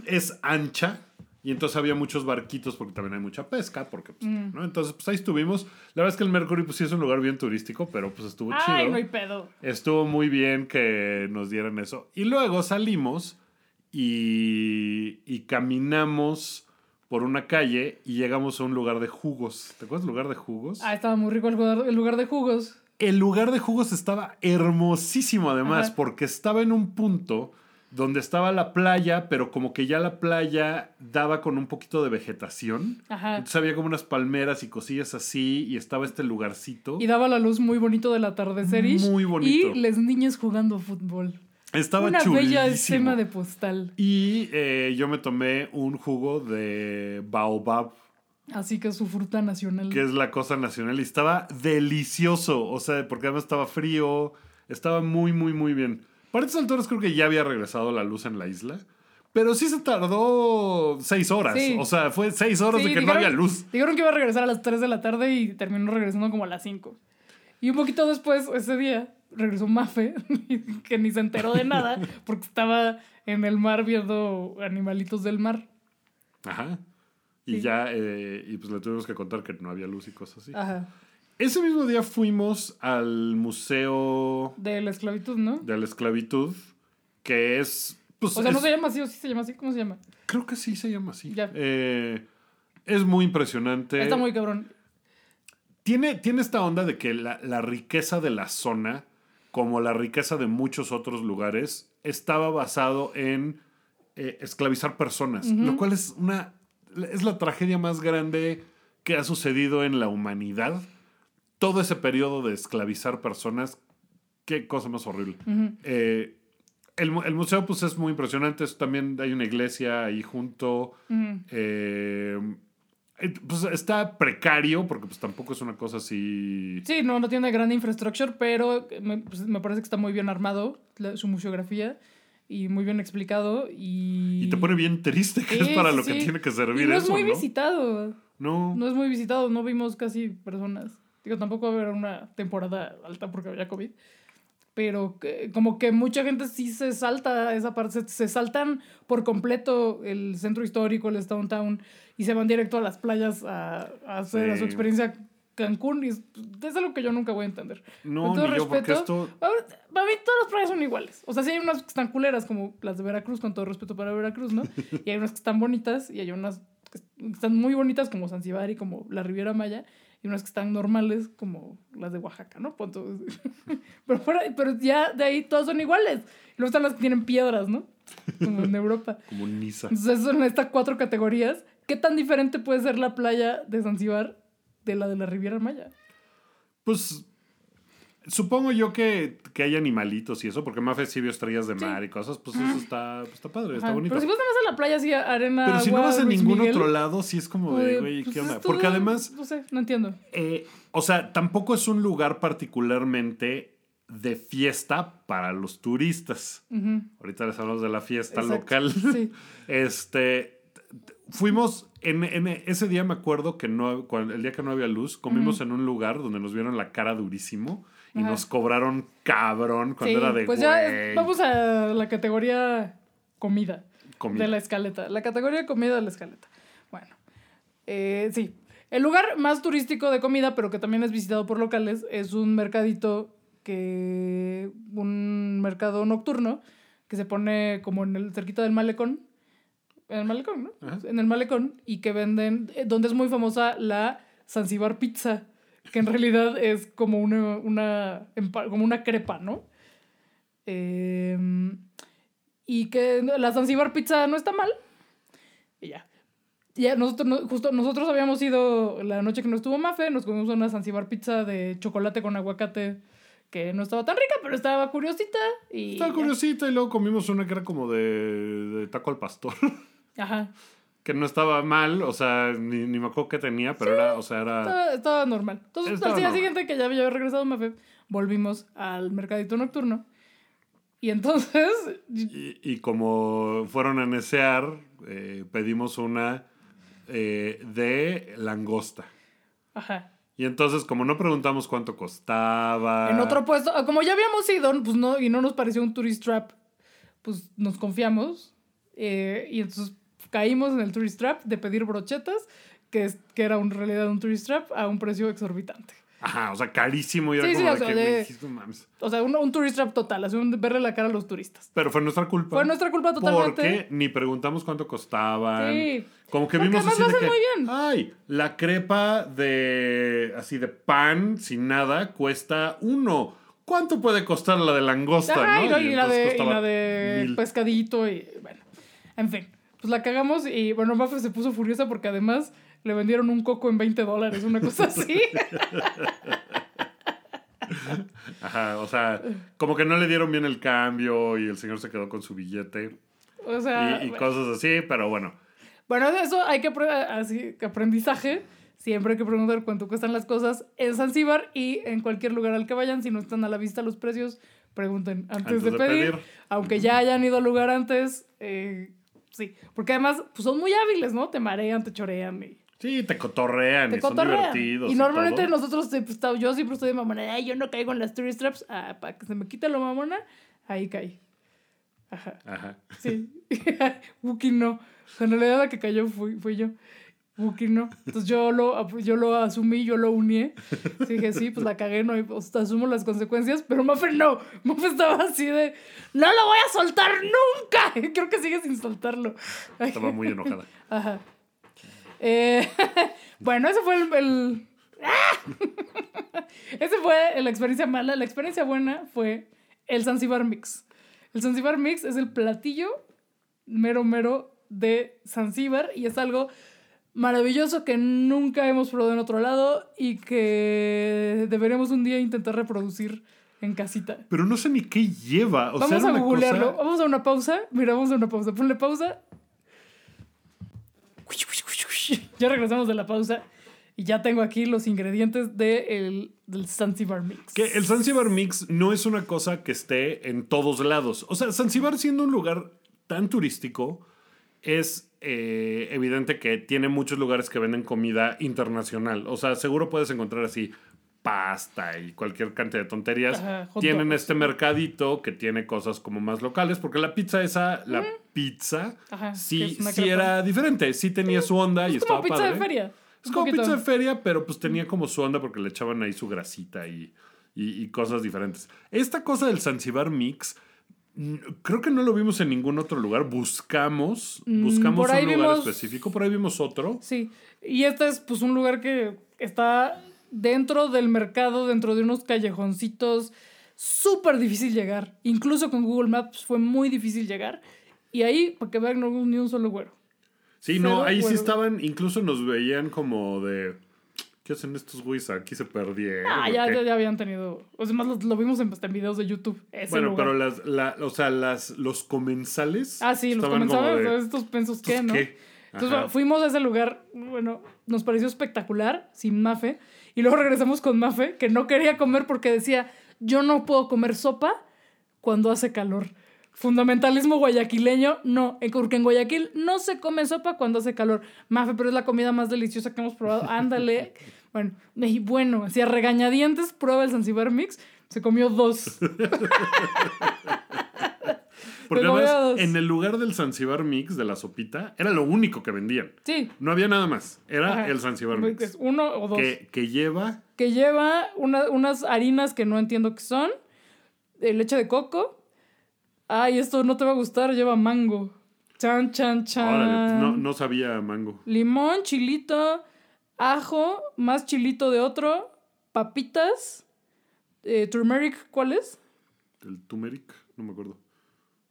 es ancha. Y entonces había muchos barquitos porque también hay mucha pesca. Porque, pues, Mm. ¿no? Entonces, pues ahí estuvimos. La verdad es que el Mercury, pues sí es un lugar bien turístico, pero pues estuvo Ay, chido. no hay pedo. Estuvo muy bien que nos dieran eso. Y luego salimos y, y caminamos por una calle y llegamos a un lugar de jugos. ¿Te acuerdas del lugar de jugos? Ah, estaba muy rico el lugar, el lugar de jugos. El lugar de jugos estaba hermosísimo además, Ajá. porque estaba en un punto donde estaba la playa, pero como que ya la playa daba con un poquito de vegetación. Ajá. Entonces había como unas palmeras y cosillas así, y estaba este lugarcito. Y daba la luz muy bonito del atardecer. Muy bonito. Y las niñas jugando fútbol. Estaba Una chulísimo. bella escena de postal. Y eh, yo me tomé un jugo de baobab, Así que su fruta nacional. que es la cosa nacional, y estaba delicioso. O sea, porque además estaba frío, estaba muy, muy, muy bien. Para estas alturas creo que ya había regresado la luz en la isla, Pero sí se tardó seis horas. Sí. O sea, fue seis horas Sí, de que no había luz. Dijeron que iba a regresar a las 3 de la tarde y terminó regresando como a las 5. Y un poquito después, ese día, regresó Mafe, que ni se enteró de nada porque estaba en el mar viendo animalitos del mar. Ajá. Y Sí. ya, eh, y pues le tuvimos que contar que no había luz y cosas así. Ajá. Ese mismo día fuimos al Museo De la esclavitud, ¿no? de la Esclavitud, que es. Pues, O sea, no se llama así o sí se llama así. ¿Cómo se llama? Creo que sí se llama así. Ya. Eh, es muy impresionante. Está muy cabrón. Tiene, tiene esta onda de que la, la riqueza de la zona, como la riqueza de muchos otros lugares, estaba basado en eh, esclavizar personas, lo cual es una es la tragedia más grande que ha sucedido en la humanidad. Todo ese periodo de esclavizar personas, qué cosa más horrible. Eh, el, el museo pues es muy impresionante, es- también hay una iglesia ahí junto. Eh, eh, pues está precario, porque pues tampoco es una cosa así. Sí, no, no tiene gran infraestructura, pero me, pues, me parece que está muy bien armado la- su museografía y muy bien explicado. Y, Y te pone bien triste, que es para sí, lo que sí. tiene que Y servir no es eso, muy ¿no? visitado. No. No es muy visitado, no vimos casi personas. Digo, tampoco va a haber una temporada alta porque había COVID. Pero que- como que mucha gente sí se salta esa parte, se, se saltan por completo el centro histórico, el Stone Town, y se van directo a las playas a, a hacer a su Sí. experiencia Cancún. Y es, es algo que yo nunca voy a entender. No, Con todo ni yo, respeto, esto. Para mí todas las playas son iguales. O sea, sí hay unas que están culeras como las de Veracruz, con todo respeto para Veracruz, ¿no? Y hay unas que están bonitas y hay unas que están muy bonitas como Zanzibar y como la Riviera Maya y unas que están normales como las de Oaxaca, ¿no? Pero, fuera- pero ya de ahí todas son iguales. Y luego están las que tienen piedras, ¿no? Como en Europa. Como Niza. Entonces son estas cuatro categorías. ¿Qué tan diferente puede ser la playa de Zanzibar de la de la Riviera Maya? Pues. Supongo yo que, que hay animalitos y eso, porque Mafe sí vio estrellas de mar y cosas, pues eso está, está padre, está Ajá, bonito. Pero si vas nada más a la playa así, arena, Pero si no vas a Luis ningún Miguel, otro lado, sí es como de, pues, güey, pues ¿qué es onda? todo- Porque además, No sé, no entiendo. eh, o sea, tampoco es un lugar particularmente de fiesta para los turistas. Ahorita les hablamos de la fiesta exacto, local. Sí. Este, fuimos, en, en ese día me acuerdo que no, el día que no había luz, comimos en un lugar donde nos vieron la cara durísimo y Ajá. nos cobraron cabrón cuando Sí, era de pues ya güey, es- vamos a la categoría comida, comida. de la escaleta. La categoría comida de la escaleta. Bueno, eh, sí. El lugar más turístico de comida, pero que también es visitado por locales, es un mercadito que. un mercado nocturno que se pone como en el cerquita del malecón. En el malecón, ¿no? Ajá. En el malecón y que venden. eh, donde es muy famosa la Zanzibar Pizza, que en realidad es como una, una, como una crepa, ¿no? Em, y que la Zanzibar Pizza no está mal. Y ya. Ya nosotros, no- justo nosotros habíamos ido la noche que no estuvo Mafe, nos comimos una Zanzibar Pizza de chocolate con aguacate que no estaba tan rica, pero estaba curiosita. Y Estaba ya. curiosita y luego comimos una que era como de, de taco al pastor. Ajá. Que no estaba mal, o sea, ni, ni me acuerdo qué tenía, pero era, o sea, era... Estaba, estaba normal. Entonces, Estaba al día normal. siguiente que ya había regresado Mafe, volvimos al mercadito nocturno. Y entonces, Y, y como fueron a nesear, eh, pedimos una eh, de langosta. ajá. Y entonces, como no preguntamos cuánto costaba... En otro puesto, ah, como ya habíamos ido, pues no, y no nos pareció un tourist trap, pues nos confiamos. eh, y entonces caímos en el tourist trap de pedir brochetas, que, es, que era en realidad un tourist trap, a un precio exorbitante. Ajá, o sea, carísimo. Y era Sí, como sí, o sea, que, de-. O sea, un, un tourist trap total, así un verle la cara a los turistas. Pero fue nuestra culpa. Fue nuestra culpa totalmente. Porque ni preguntamos cuánto costaban. Sí. Como que Porque vimos así de que, muy bien. ay, la crepa de así de pan sin nada cuesta uno. ¿Cuánto puede costar la de langosta, Ajá, y, no? la- y la de, y la de pescadito y bueno, en fin. Pues la cagamos y bueno, Mafe se puso furiosa porque además le vendieron un coco en 20 dólares, una cosa así. Ajá, o sea, como que no le dieron bien el cambio y el señor se quedó con su billete O sea, y, cosas así, pero bueno. Bueno, eso hay que, así, aprendizaje. Siempre hay que preguntar cuánto cuestan las cosas en Zanzíbar y en cualquier lugar al que vayan. Si no están a la vista los precios, pregunten antes, Antes de, de pedir. pedir. Aunque ya hayan ido al lugar antes, eh, sí. Porque además, pues son muy hábiles, ¿no? Te marean, te chorean y Sí, te cotorrean te y son cotorrean. divertidos. Y normalmente todo. nosotros, eh, pues, yo siempre estoy de mamona, ay, yo no caigo en las tourist traps, ah, para que se me quite lo mamona, ahí caí. Ajá, Ajá. sí. Wookie no. O sea, en realidad la que cayó fui, fui yo. Wookie no. Entonces yo lo, yo lo asumí, yo lo uní. Sí, dije, sí, pues la cagué, no, y, pues, asumo las consecuencias, pero Maffer no. Maffer estaba así de, no lo voy a soltar nunca. Creo que sigue sin soltarlo. Estaba muy enojada. Ajá. Eh, bueno, ese fue el. el- ¡Ah! ese fue la experiencia mala. La experiencia buena fue el Zanzibar Mix. El Zanzibar Mix es el platillo mero mero de Zanzibar y es algo maravilloso que nunca hemos probado en otro lado y que deberíamos un día intentar reproducir en casita. Pero no sé ni qué lleva. O vamos a googlearlo. cosa- Vamos a una pausa. Mira, vamos a una pausa. Ponle pausa. Ya regresamos de la pausa. Y ya tengo aquí los ingredientes de el, del Zanzibar Mix. Que el Zanzibar Mix no es una cosa que esté en todos lados. O sea, Zanzibar siendo un lugar tan turístico, es eh, evidente que tiene muchos lugares que venden comida internacional. O sea, seguro puedes encontrar así pasta y cualquier cantidad de tonterías. Ajá, Tienen dogs. este mercadito que tiene cosas como más locales, porque la pizza esa, la pizza, Ajá, sí, sí era diferente. Sí tenía su onda y es como estaba pizza padre. de feria. Es Un como poquito. pizza de feria, pero pues tenía como su onda porque le echaban ahí su grasita y, y- y cosas diferentes. Esta cosa del Zanzibar Mix, creo que no lo vimos en ningún otro lugar. Buscamos, buscamos Mm, por ahí un lugar vimos- específico, por ahí vimos otro. Sí. Y este es pues un lugar que está dentro del mercado, dentro de unos callejoncitos. Súper difícil llegar. Incluso con Google Maps fue muy difícil llegar. Y ahí, para que vean, no hubo ni un solo güero. Sí, Cero no, ahí sí estaban, incluso nos veían como de... ¿Qué hacen estos güeyes aquí? ¿Se perdieron? Ah, ya, qué?" ya, ya habían tenido. O sea, más lo, lo vimos en, hasta en videos de YouTube. Ese Bueno, lugar. pero las, la- o sea, las, los comensales... Ah, sí, los de, estos pensos que, "¿Estos ¿no? qué?". Entonces, Ajá. bueno, fuimos a ese lugar, bueno, nos pareció espectacular, sin Mafe, y luego regresamos con Mafe, que no quería comer porque decía, yo no puedo comer sopa cuando hace calor. Fundamentalismo guayaquileño, no, porque en Guayaquil no se come sopa cuando hace calor. Mafe, pero es la comida más deliciosa que hemos probado, ándale. Bueno, y bueno, hacía regañadientes, prueba el Zanzibar Mix, se comió dos. Porque además, dos. en el lugar del Zanzibar Mix, de la sopita, era lo único que vendían. Sí. No había nada más. Era Ajá. el Zanzibar Es Mix. uno o dos. Que, que lleva... que lleva una- unas harinas que no entiendo qué son, eh, leche de coco. Ay, esto no te va a gustar, lleva mango. Chan, chan, chan. Órale, no, no sabía mango. Limón, chilito, ajo, más chilito de otro, papitas, eh, turmeric, ¿cuál es? El turmeric, no me acuerdo.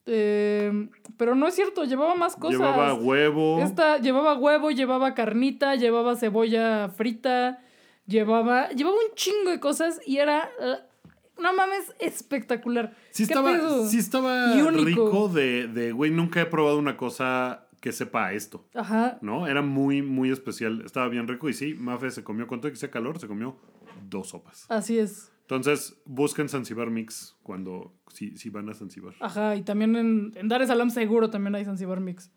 Eh, pero no es cierto, llevaba más cosas. Llevaba huevo. Esta llevaba huevo, llevaba carnita, llevaba cebolla frita, llevaba, llevaba un chingo de cosas y era, eh, no mames, espectacular. Sí ¿Qué estaba, pedo? sí estaba rico de, de, güey, nunca he probado una cosa que sepa esto. Ajá. ¿No? Era muy, muy especial. Estaba bien rico. Y sí, Mafe se comió, con todo que calor, se comió dos sopas. Así es. Entonces, busquen Zanzibar Mix cuando, si, si van a Zanzibar. Ajá. Y también en, en Dar es Salaam seguro también hay Zanzibar Mix.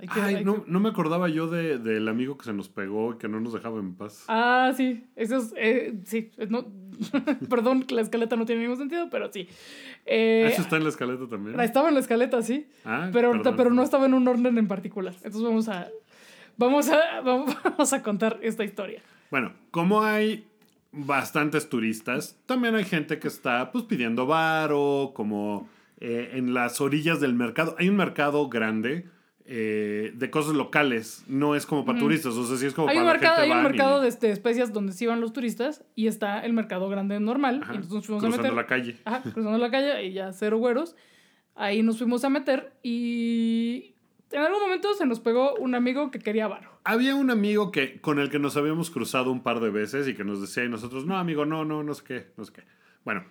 Que- Ay, hay no, que- no me acordaba yo de- del amigo que se nos pegó y que no nos dejaba en paz. Ah, sí. Eso es, eh, sí. No, perdón, que la escaleta no tiene ningún sentido, pero sí. Eh, ¿Eso está en la escaleta también? estaba en la escaleta, sí. Ah, pero, perdón. pero no estaba en un orden en particular. Entonces vamos a, vamos a, vamos, vamos a contar esta historia. Bueno, como hay bastantes turistas, también hay gente que está pues pidiendo varo, como eh, en las orillas del mercado. Hay un mercado grande eh, de cosas locales, no es como para turistas, o sea, sí es como Hay un para mercado, la hay un mercado y- de, este, especias donde sí van los turistas y está el mercado grande normal. Ajá, y entonces nos fuimos a cruzando meter. la calle. Ajá, cruzando la calle y ya cero güeros. Ahí nos fuimos a meter y en algún momento se nos pegó un amigo que quería varo. Había un amigo que, con el que nos habíamos cruzado un par de veces y que nos decía y nosotros, no, amigo, no, no, no sé qué, no sé qué. Bueno,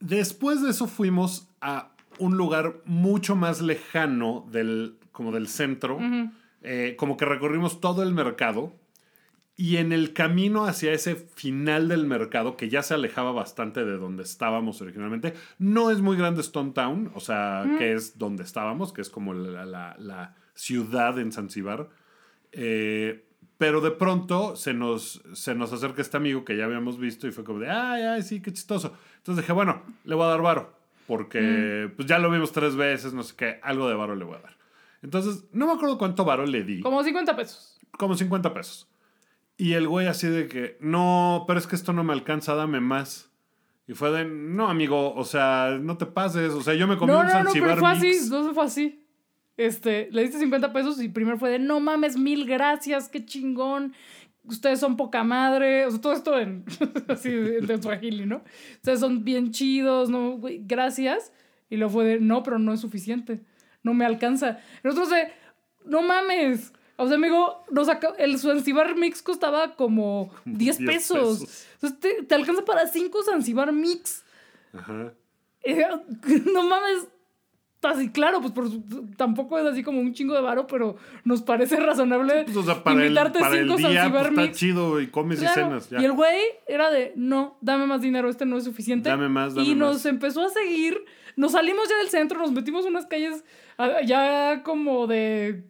después de eso fuimos a un lugar mucho más lejano del, como del centro, eh, como que recorrimos todo el mercado y en el camino hacia ese final del mercado, que ya se alejaba bastante de donde estábamos originalmente, no es muy grande Stone Town, o sea, que es donde estábamos, que es como la, la- la ciudad en Zanzibar. Eh, pero de pronto se nos, se nos acerca este amigo que ya habíamos visto y fue como de, ay, ay, sí, qué chistoso. Entonces dije, bueno, le voy a dar varo, porque pues ya lo vimos tres veces, no sé qué, algo de varo le voy a dar. Entonces, no me acuerdo cuánto varo le di. Como 50 pesos. Como 50 pesos. Y el güey así de que, no, pero es que esto no me alcanza, dame más. Y fue de, no, amigo, o sea, no te pases. O sea, yo me comí No, un no, no, pero fue así, no fue así. Este, le diste 50 pesos y primero fue de, no mames, mil gracias, qué chingón. Ustedes son poca madre. O sea, todo esto en, así, en, en Swahili, ¿no? Ustedes son bien chidos, ¿no? Güey, gracias. Y luego fue de, no, pero no es suficiente. No me alcanza. Nosotros de, no mames. O sea, amigo, nos el Zanzibar Mix costaba como 10 10 pesos. pesos. Entonces te, te alcanza para 5 Zanzibar Mix. Ajá. Eh, no mames. Así, claro, pues por, tampoco es así como un chingo de varo, pero nos parece razonable Pues, o sea, para el, invitarte para el cinco día Zanzibar pues, está chido y comes y cenas. Ya. Y el güey era de, no, dame más dinero, este no es suficiente. Dame más, dame y nos más. empezó a seguir, nos salimos ya del centro, nos metimos en unas calles ah, ya como de...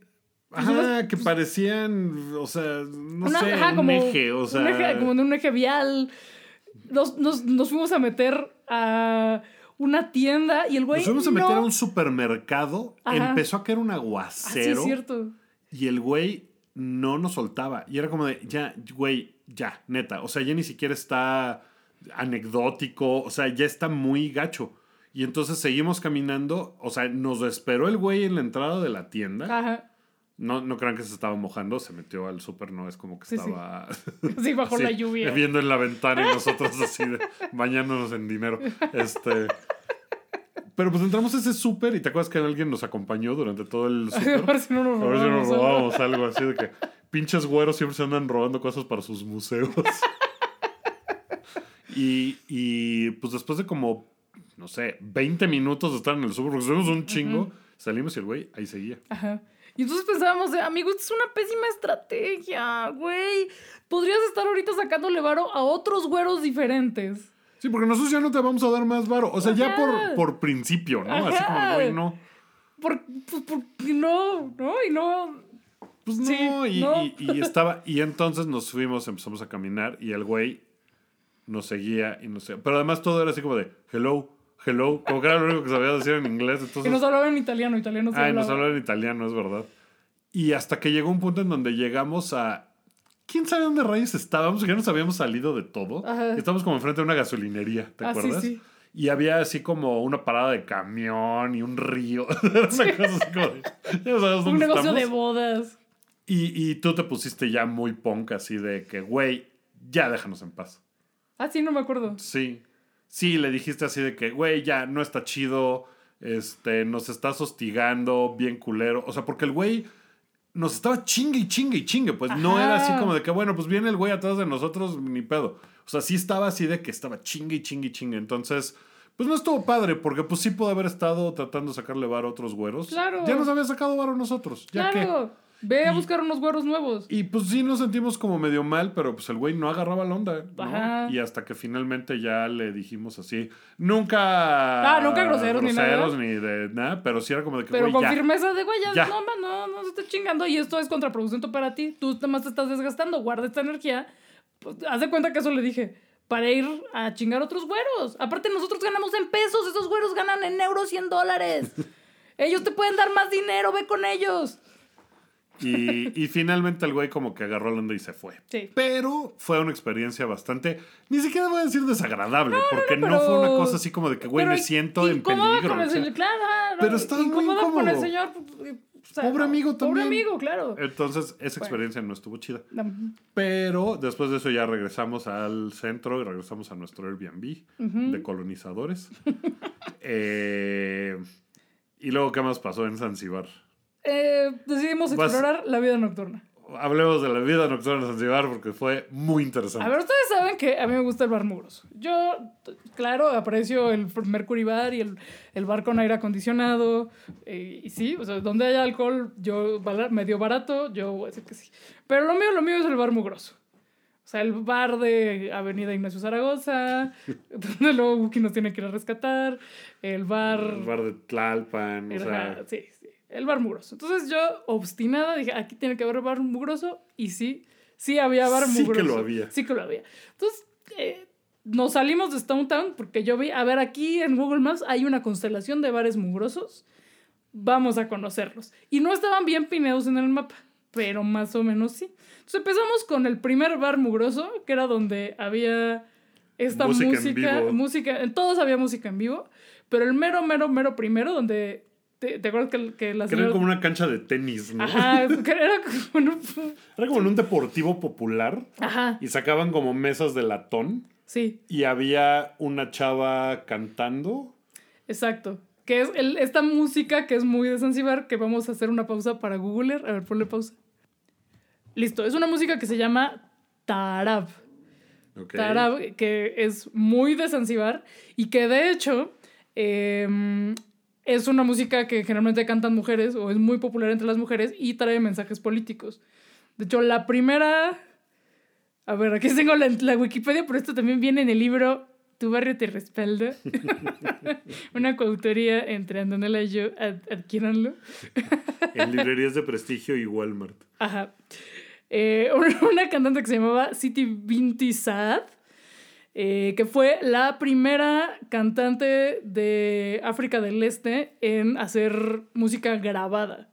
pues, Ajá, unas- que parecían, o sea, no una- sé, ajá, un como eje, o sea. un eje- como de un eje vial. Nos, nos, nos fuimos a meter a una tienda y el güey... Nos fuimos a meter a un supermercado, Ajá. empezó a caer un Ah, sí, aguacero es cierto. y el güey no nos soltaba. Y era como de, ya, güey, ya, neta. O sea, ya ni siquiera está anecdótico, o sea, ya está muy gacho. Y entonces seguimos caminando, o sea, nos esperó el güey en la entrada de la tienda. Ajá. No, no crean que se estaba mojando, se metió al súper, no es como que Sí, estaba Sí, bajo la lluvia. viendo en la ventana y nosotros así de, bañándonos en dinero. Este, pero pues entramos a ese súper y te acuerdas que alguien nos acompañó durante todo el A súper. ver si no nos A ver si nos robamos algo así de que pinches güeros siempre se andan robando cosas para sus museos. y, y pues después de como, no sé, 20 minutos de estar en el súper, porque estuvimos un chingo, salimos y el güey ahí seguía. Ajo. Y entonces pensábamos, de, amigo, esto es una pésima estrategia, güey. Podrías estar ahorita sacándole varo a otros güeros diferentes. Sí, porque nosotros ya no te vamos a dar más varo. O sea, ya por, Ajá. por principio, ¿no? Así como, Ajá. güey, no. Por, pues, porque no, ¿no? Y no. Pues no, Sí, y, no. Y, y estaba, y entonces nos fuimos, empezamos a caminar y el güey nos seguía y nos seguía. Pero además todo era así como de hello, hello, como que era lo único que sabía decir en inglés. Y Entonces, nos hablaba en italiano, italiano se ay, nos hablaba. en italiano, es verdad. Y hasta que llegó un punto en donde llegamos a. ¿Quién sabe dónde rayos estábamos? Ya nos habíamos salido de todo. Ajá. Estábamos como enfrente de una gasolinería, ¿te Ah, sí, acuerdas? sí. Y había así como una parada de camión y un río. Era una cosa así como de, ya no sabemos Un negocio estamos. de bodas. Y, y tú te pusiste ya muy punk así de que, güey, ya déjanos en paz. Ah, sí, no me acuerdo. Sí. Sí, le dijiste así de que, güey, ya no está chido. Este, nos estás hostigando, bien culero. O sea, porque el güey nos estaba chingue y chingue y chingue. Pues no era así como de que, bueno, pues viene el güey atrás de nosotros, ni pedo. O sea, sí estaba así de que estaba chingue y chingue y chingue. Entonces, pues no estuvo padre, porque pues sí pudo haber estado tratando de sacarle varo a otros güeros. Claro. Ya nos había sacado varo a nosotros. ¿Ya? Claro. Ve a Y- buscar unos güeros nuevos. Y pues sí nos sentimos como medio mal, pero pues el güey no agarraba la onda. ¿no? Ajá. Y hasta que finalmente ya le dijimos así. Nunca. Ah, nunca groseros ni nada. groseros ni de nada, pero sí era como de que, Pero güey, con ya. firmeza de, güey, ya, Ya. no, man, no, no se esté chingando y esto es contraproducente para ti. Tú nada más te estás desgastando, guarda esta energía. Pues, haz de cuenta que eso le dije, para ir a chingar otros güeros. Aparte, nosotros ganamos en pesos, esos güeros ganan en euros y en dólares. ellos te pueden dar más dinero, ve con ellos. Y, y finalmente el güey como que agarró la onda y se fue. Sí. Pero fue una experiencia bastante, ni siquiera voy a decir desagradable, porque no, fue una cosa así como de que, güey, me siento en peligro. Con el o sea. claro, Pero estaba muy incómoda con el incómodo. señor. o sea, Pobre amigo Pobre también. amigo, claro. Entonces, esa experiencia no estuvo chida. Pero después de eso ya regresamos al centro y regresamos a nuestro Airbnb de colonizadores. Eh, y luego, ¿qué más pasó en Zanzibar? Eh, decidimos explorar la vida nocturna. Hablemos de la vida nocturna en Zanzibar porque fue muy interesante. A ver, ustedes saben que a mí me gusta el bar mugroso. Yo, claro, aprecio el Mercury Bar y el, el bar con aire acondicionado. eh, y sí, o sea, donde haya alcohol, yo medio barato, yo voy a decir que sí. Pero lo mío, lo mío es el bar mugroso. O sea, el bar de Avenida Ignacio Zaragoza, donde luego Wookie nos tiene que ir a rescatar. El bar... El bar de Tlalpan, o sea, sí. El bar mugroso. Entonces yo, obstinada, dije, aquí tiene que haber bar mugroso. Y sí, sí había bar Sí que mugroso. lo había. Sí que lo había. Entonces, eh, nos salimos de Stone Town porque yo vi, a ver, aquí en Google Maps hay una constelación de bares mugrosos. Vamos a conocerlos. Y no estaban bien pineados en el mapa, pero más o menos sí. Entonces empezamos con el primer bar mugroso, que era donde había esta Música en música, vivo. música, en todos había música en vivo, pero el mero, mero, mero primero, donde, ¿te, te acuerdas que, que la Que era señora... como una cancha de tenis, ¿no? Ajá, era como... un- Era como en un deportivo popular Ajá, y sacaban como mesas de latón sí. y había una chava cantando. Exacto. Que es el- esta música que es muy de Zanzibar, que vamos a hacer una pausa para googlear. A ver, ponle pausa. Listo, es una música que se llama Tarab. Tarab, que es muy de Zanzibar y que de hecho eh, es una música que generalmente cantan mujeres o es muy popular entre las mujeres y trae mensajes políticos. De hecho, la primera... A ver, aquí tengo la, la Wikipedia, pero esto también viene en el libro Tu barrio te respalda. una coautoría entre Antonella y yo. Ad- adquiéranlo. En librerías de prestigio y Walmart. Ajá. Eh, una, una cantante que se llamaba Siti Binti Saad, eh, que fue la primera cantante de África del Este en hacer música grabada.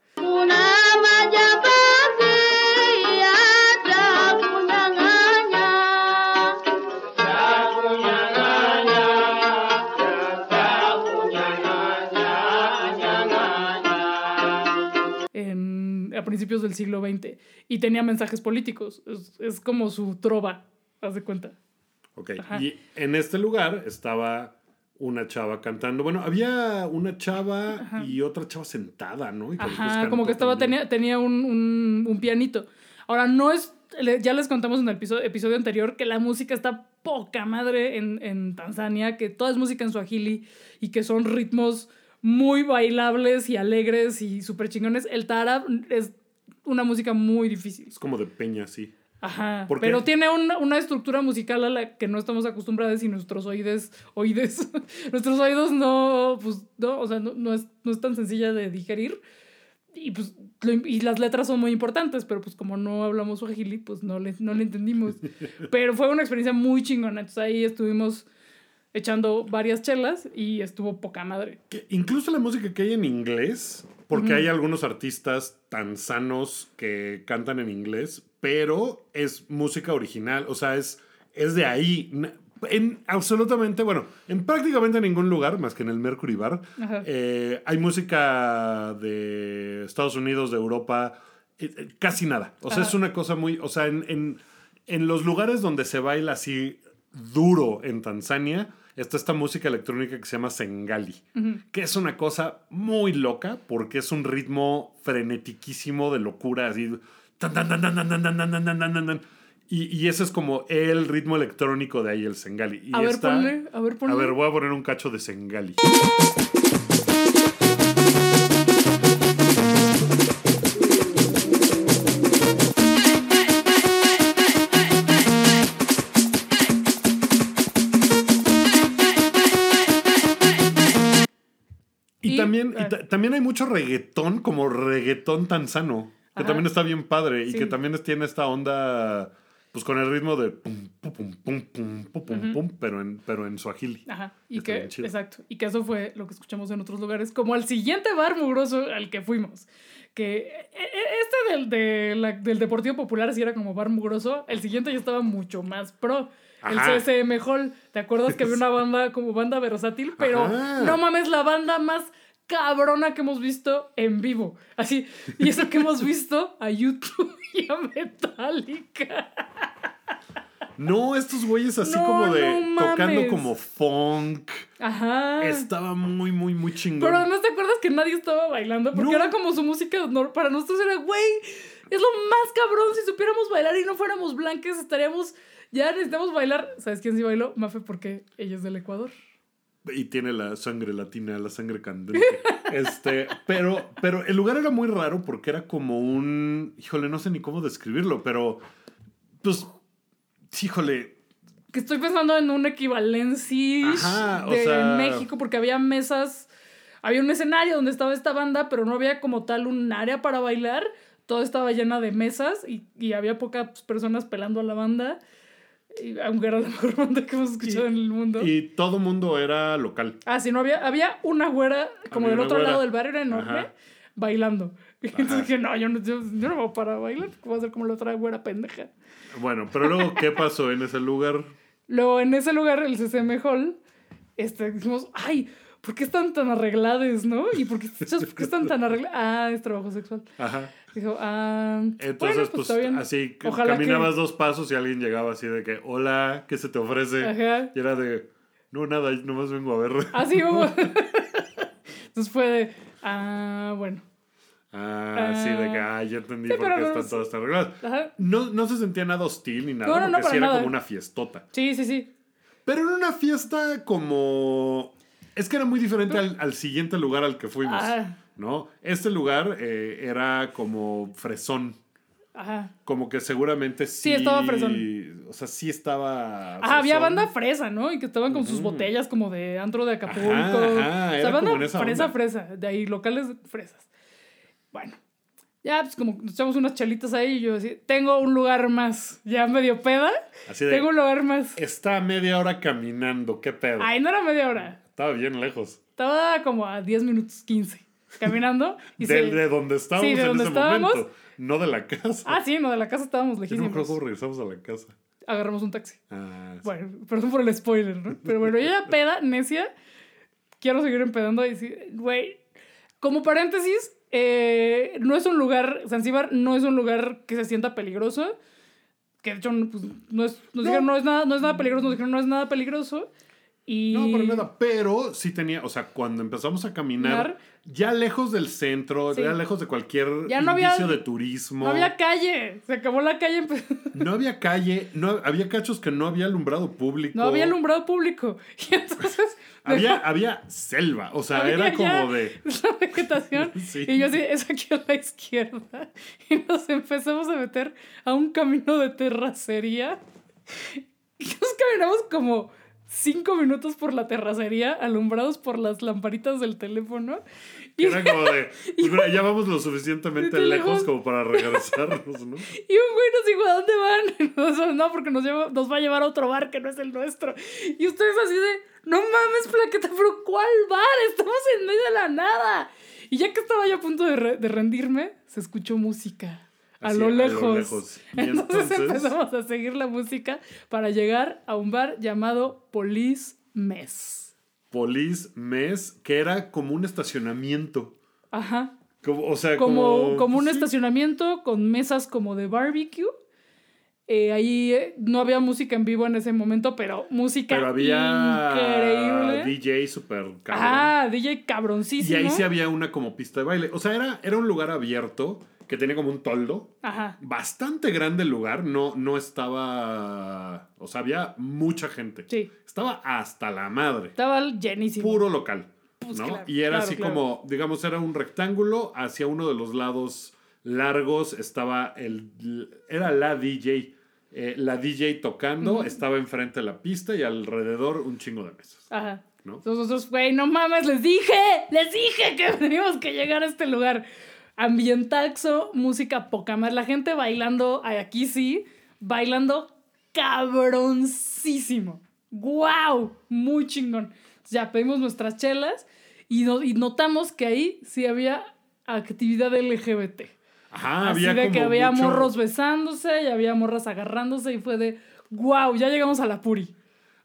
En- a principios del siglo XX y tenía mensajes políticos. Es, es como su trova, haz de cuenta. Ok. Ajá. Y en este lugar estaba una chava cantando. Bueno, había una chava y otra chava sentada, ¿no? Y Ajá, como que estaba, también. tenía, tenía un, un- un pianito. Ahora, no es. Ya les contamos en el episodio, episodio anterior que la música está poca madre en, en Tanzania, que toda es música en Swahili y que son ritmos muy bailables y alegres y súper chingones. El tarab es una música muy difícil. Es como de peña, sí. Ajá. ¿Por qué? Pero tiene una, una estructura musical a la que no estamos acostumbrados y nuestros oídos, oídes, nuestros oídos no, pues, no, o sea, no, no es, no es tan sencilla de digerir. Y pues, lo- y las letras son muy importantes, pero pues como no hablamos swahili, pues no le, no le entendimos. Pero fue una experiencia muy chingona. Entonces ahí estuvimos echando varias chelas y estuvo poca madre. Que incluso la música que hay en inglés, porque hay algunos artistas tan sanos que cantan en inglés, pero es música original, o sea, es, es de ahí. En absolutamente, bueno, en prácticamente ningún lugar, más que en el Mercury Bar, eh, hay música de Estados Unidos, de Europa, eh, eh, casi nada. O sea, Ajá. es una cosa muy, o sea, en, en, en los lugares donde se baila así duro en Tanzania, está esta música electrónica que se llama Sengali, que es una cosa muy loca porque es un ritmo frenetiquísimo de locura, así. tan, tan, tan, tan, tan, tan, tan, tan, tan, tan, tan, tan. Y, y ese es como el ritmo electrónico de ahí, el Sengali. Y A ver, ponle, a ver, ponle. A ver, voy a poner un cacho de Sengali. también hay mucho reggaetón, como reggaetón tan sano, que también está bien padre y que también tiene esta onda, pues con el ritmo de pum, pum, pum, pum, pum, pum, pum, uh -huh. pero en, pero en suajili. Ajá, y que, exacto, y que eso fue lo que escuchamos en otros lugares, como al siguiente bar mugroso al que fuimos que e, e, este del, del Deportivo Popular sí era como bar mugroso, el siguiente ya estaba mucho más pro. El CSM Hall, ¿te acuerdas que había una banda como banda versátil? Pero no mames, la banda más cabrona que hemos visto en vivo, así, y eso que hemos visto a YouTube y a Metallica. No, estos güeyes así No, como de no tocando como funk. Ajá. Estaba muy, muy, muy chingón. Pero no te acuerdas que nadie estaba bailando, porque No. era como su música, para nosotros era, güey, es lo más cabrón, si supiéramos bailar y no fuéramos blancas, estaríamos, ya necesitamos bailar. ¿Sabes quién sí bailó? Mafe, porque ella es del Ecuador. Y tiene la sangre latina, la sangre candente. este, pero, pero el lugar era muy raro porque era como un. Híjole, no sé ni cómo describirlo, pero. Pues. Híjole. Que estoy pensando en un equivalencia Ajá, o de sea- México, porque había mesas, había un escenario donde estaba esta banda, pero no había como tal un área para bailar. Todo estaba llena de mesas y, y había pocas personas pelando a la banda. Y, aunque era la mejor banda que hemos escuchado en el mundo. Y todo mundo era local. Ah, sí, no había, había una güera como Había del otro güera. lado del bar, era enorme, Ajá. bailando. Y entonces dije, no yo, no, yo, yo no voy para bailar, voy a ser como la otra güera pendeja. Bueno, pero luego, ¿qué pasó en ese lugar? Luego, en ese lugar, el CCM Hall, este, dijimos, ay, ¿por qué están tan arregladas, no? ¿Y por qué, por qué están tan arregladas? Ah, es trabajo sexual. Ajá. Dijo, ah, Entonces, bueno, pues, bien. así Ojalá caminabas dos pasos y alguien llegaba así de que, hola, ¿qué se te ofrece? Ajá. Y era de, no, nada, nomás vengo a ver. Así hubo. Entonces fue de, ah, bueno. Ah, sí, de que, ah, ya entendí Sí, por pero qué no, están todas tan. Ajá. No, no se sentía nada hostil ni nada, No, no, no, porque sí era nada. como una fiestota. Sí, sí, sí. Pero era una fiesta como... Es que era muy diferente al, al siguiente lugar al que fuimos, Ah. ¿No? Este lugar eh, era como fresón. Ajá. Como que seguramente sí... Sí, estaba fresón. O sea, sí estaba... Ajá, había banda fresa, ¿no? Y que estaban con sus botellas como de antro de Acapulco. Ajá, ajá, o sea, era banda como en esa fresa, onda. fresa. De ahí, locales fresas. Bueno. Ya, pues como nos echamos unas chalitas ahí y yo decía, tengo un lugar más. Ya medio peda. Así de, Tengo un lugar más. está media hora caminando, qué pedo. Ay, no era media hora. Estaba bien lejos. Estaba como a 10 minutos 15 caminando. Y de, se- de donde estábamos Sí, de en donde ese estábamos. momento. No de la casa. Ah, sí, no, de la casa estábamos Yo no me lejísimos. acuerdo cómo regresamos a la casa. Agarramos un taxi. Ah, sí. Bueno, perdón por el spoiler, ¿no? Pero bueno, yo ya peda, necia, quiero seguir empedando y decir, güey, como paréntesis, eh, no es un lugar, Zanzíbar no es un lugar que se sienta peligroso, que de hecho no, pues, no es, nos dijeron no es nada, no es nada peligroso, nos dijeron no es nada peligroso y... No, para nada. Pero sí tenía, o sea, cuando empezamos a caminar, ya lejos del centro, Sí. ya lejos de cualquier Ya no había- indicio de turismo. No había calle, se acabó la calle, empe- no había calle, no, había cachos que no había alumbrado público. no había alumbrado público. Y entonces... Había, había selva, o sea, Había era como de... la vegetación. Sí. Y yo así, es aquí a la izquierda. Y nos empezamos a meter a un camino de terracería. Y nos caminamos como cinco minutos por la terracería, alumbrados por las lamparitas del teléfono. Y, Era como de... pues mira, ya vamos lo suficientemente lejos como para regresarnos, ¿no? y un güey nos dijo, ¿a dónde van? Nosotros, no, porque nos, lleva- nos va a llevar a otro bar que no es el nuestro. Y ustedes así de, no mames, plaqueta, pero ¿cuál bar? Estamos en medio de la nada. Y ya que estaba yo a punto de, re- de rendirme, se escuchó música. A, lo, a lo lejos. lejos. Y Entonces, entonces- empezamos a seguir la música para llegar a un bar llamado Police Mess. Police Mess, que era como un estacionamiento. Ajá. Como, o sea, Como, como... como un sí. estacionamiento con mesas como de barbecue. Eh, ahí eh, no había música en vivo en ese momento, pero música Pero había increíble. DJ super cabrón. Ah, DJ y cabroncísimo. ahí sí había una como pista de baile. O sea, era, era un lugar abierto que tenía como un toldo. Ajá. Bastante grande el lugar. No, no estaba... O sea, había mucha gente. Sí. Estaba hasta la madre. Estaba llenísimo. Puro local. Pues ¿no? claro, y era claro, así claro. como, digamos, era un rectángulo. Hacia uno de los lados largos estaba el... Era la DJ. Eh, la DJ tocando, estaba enfrente de la pista y alrededor un chingo de mesas. Ajá. ¿no? Entonces nosotros, güey, no mames, les dije, les dije que teníamos que llegar a este lugar. Ambientaxo, música poca más. La gente bailando, aquí sí, bailando cabroncísimo. ¡Guau! Muy chingón. Entonces ya pedimos nuestras chelas y, no- y notamos que ahí sí había actividad LGBT. Ajá, Así había de como que había mucho- morros besándose y había morras agarrándose y fue de, ¡guau! Ya llegamos a la puri.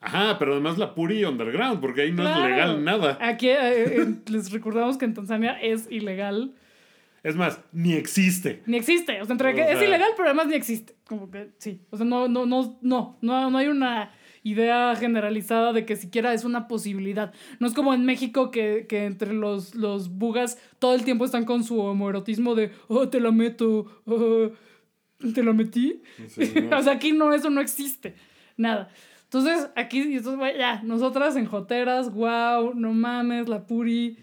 Ajá, pero además la Puri Underground, porque ahí no Claro. es legal nada. Aquí eh, eh, les recordamos que en Tanzania es ilegal. Es más, ni existe. Ni existe. O sea, entre O que es sea- ilegal, pero además ni existe. Como que sí. O sea, no, no, no, no, no, no hay una idea generalizada de que siquiera es una posibilidad. No es como en México que, que entre los, los bugas todo el tiempo están con su homoerotismo de, oh, te la meto, oh, te la metí. Sí, no. o sea, aquí no, eso no existe. Nada. Entonces, aquí, ya, nosotras en joteras, wow, no mames, la puri,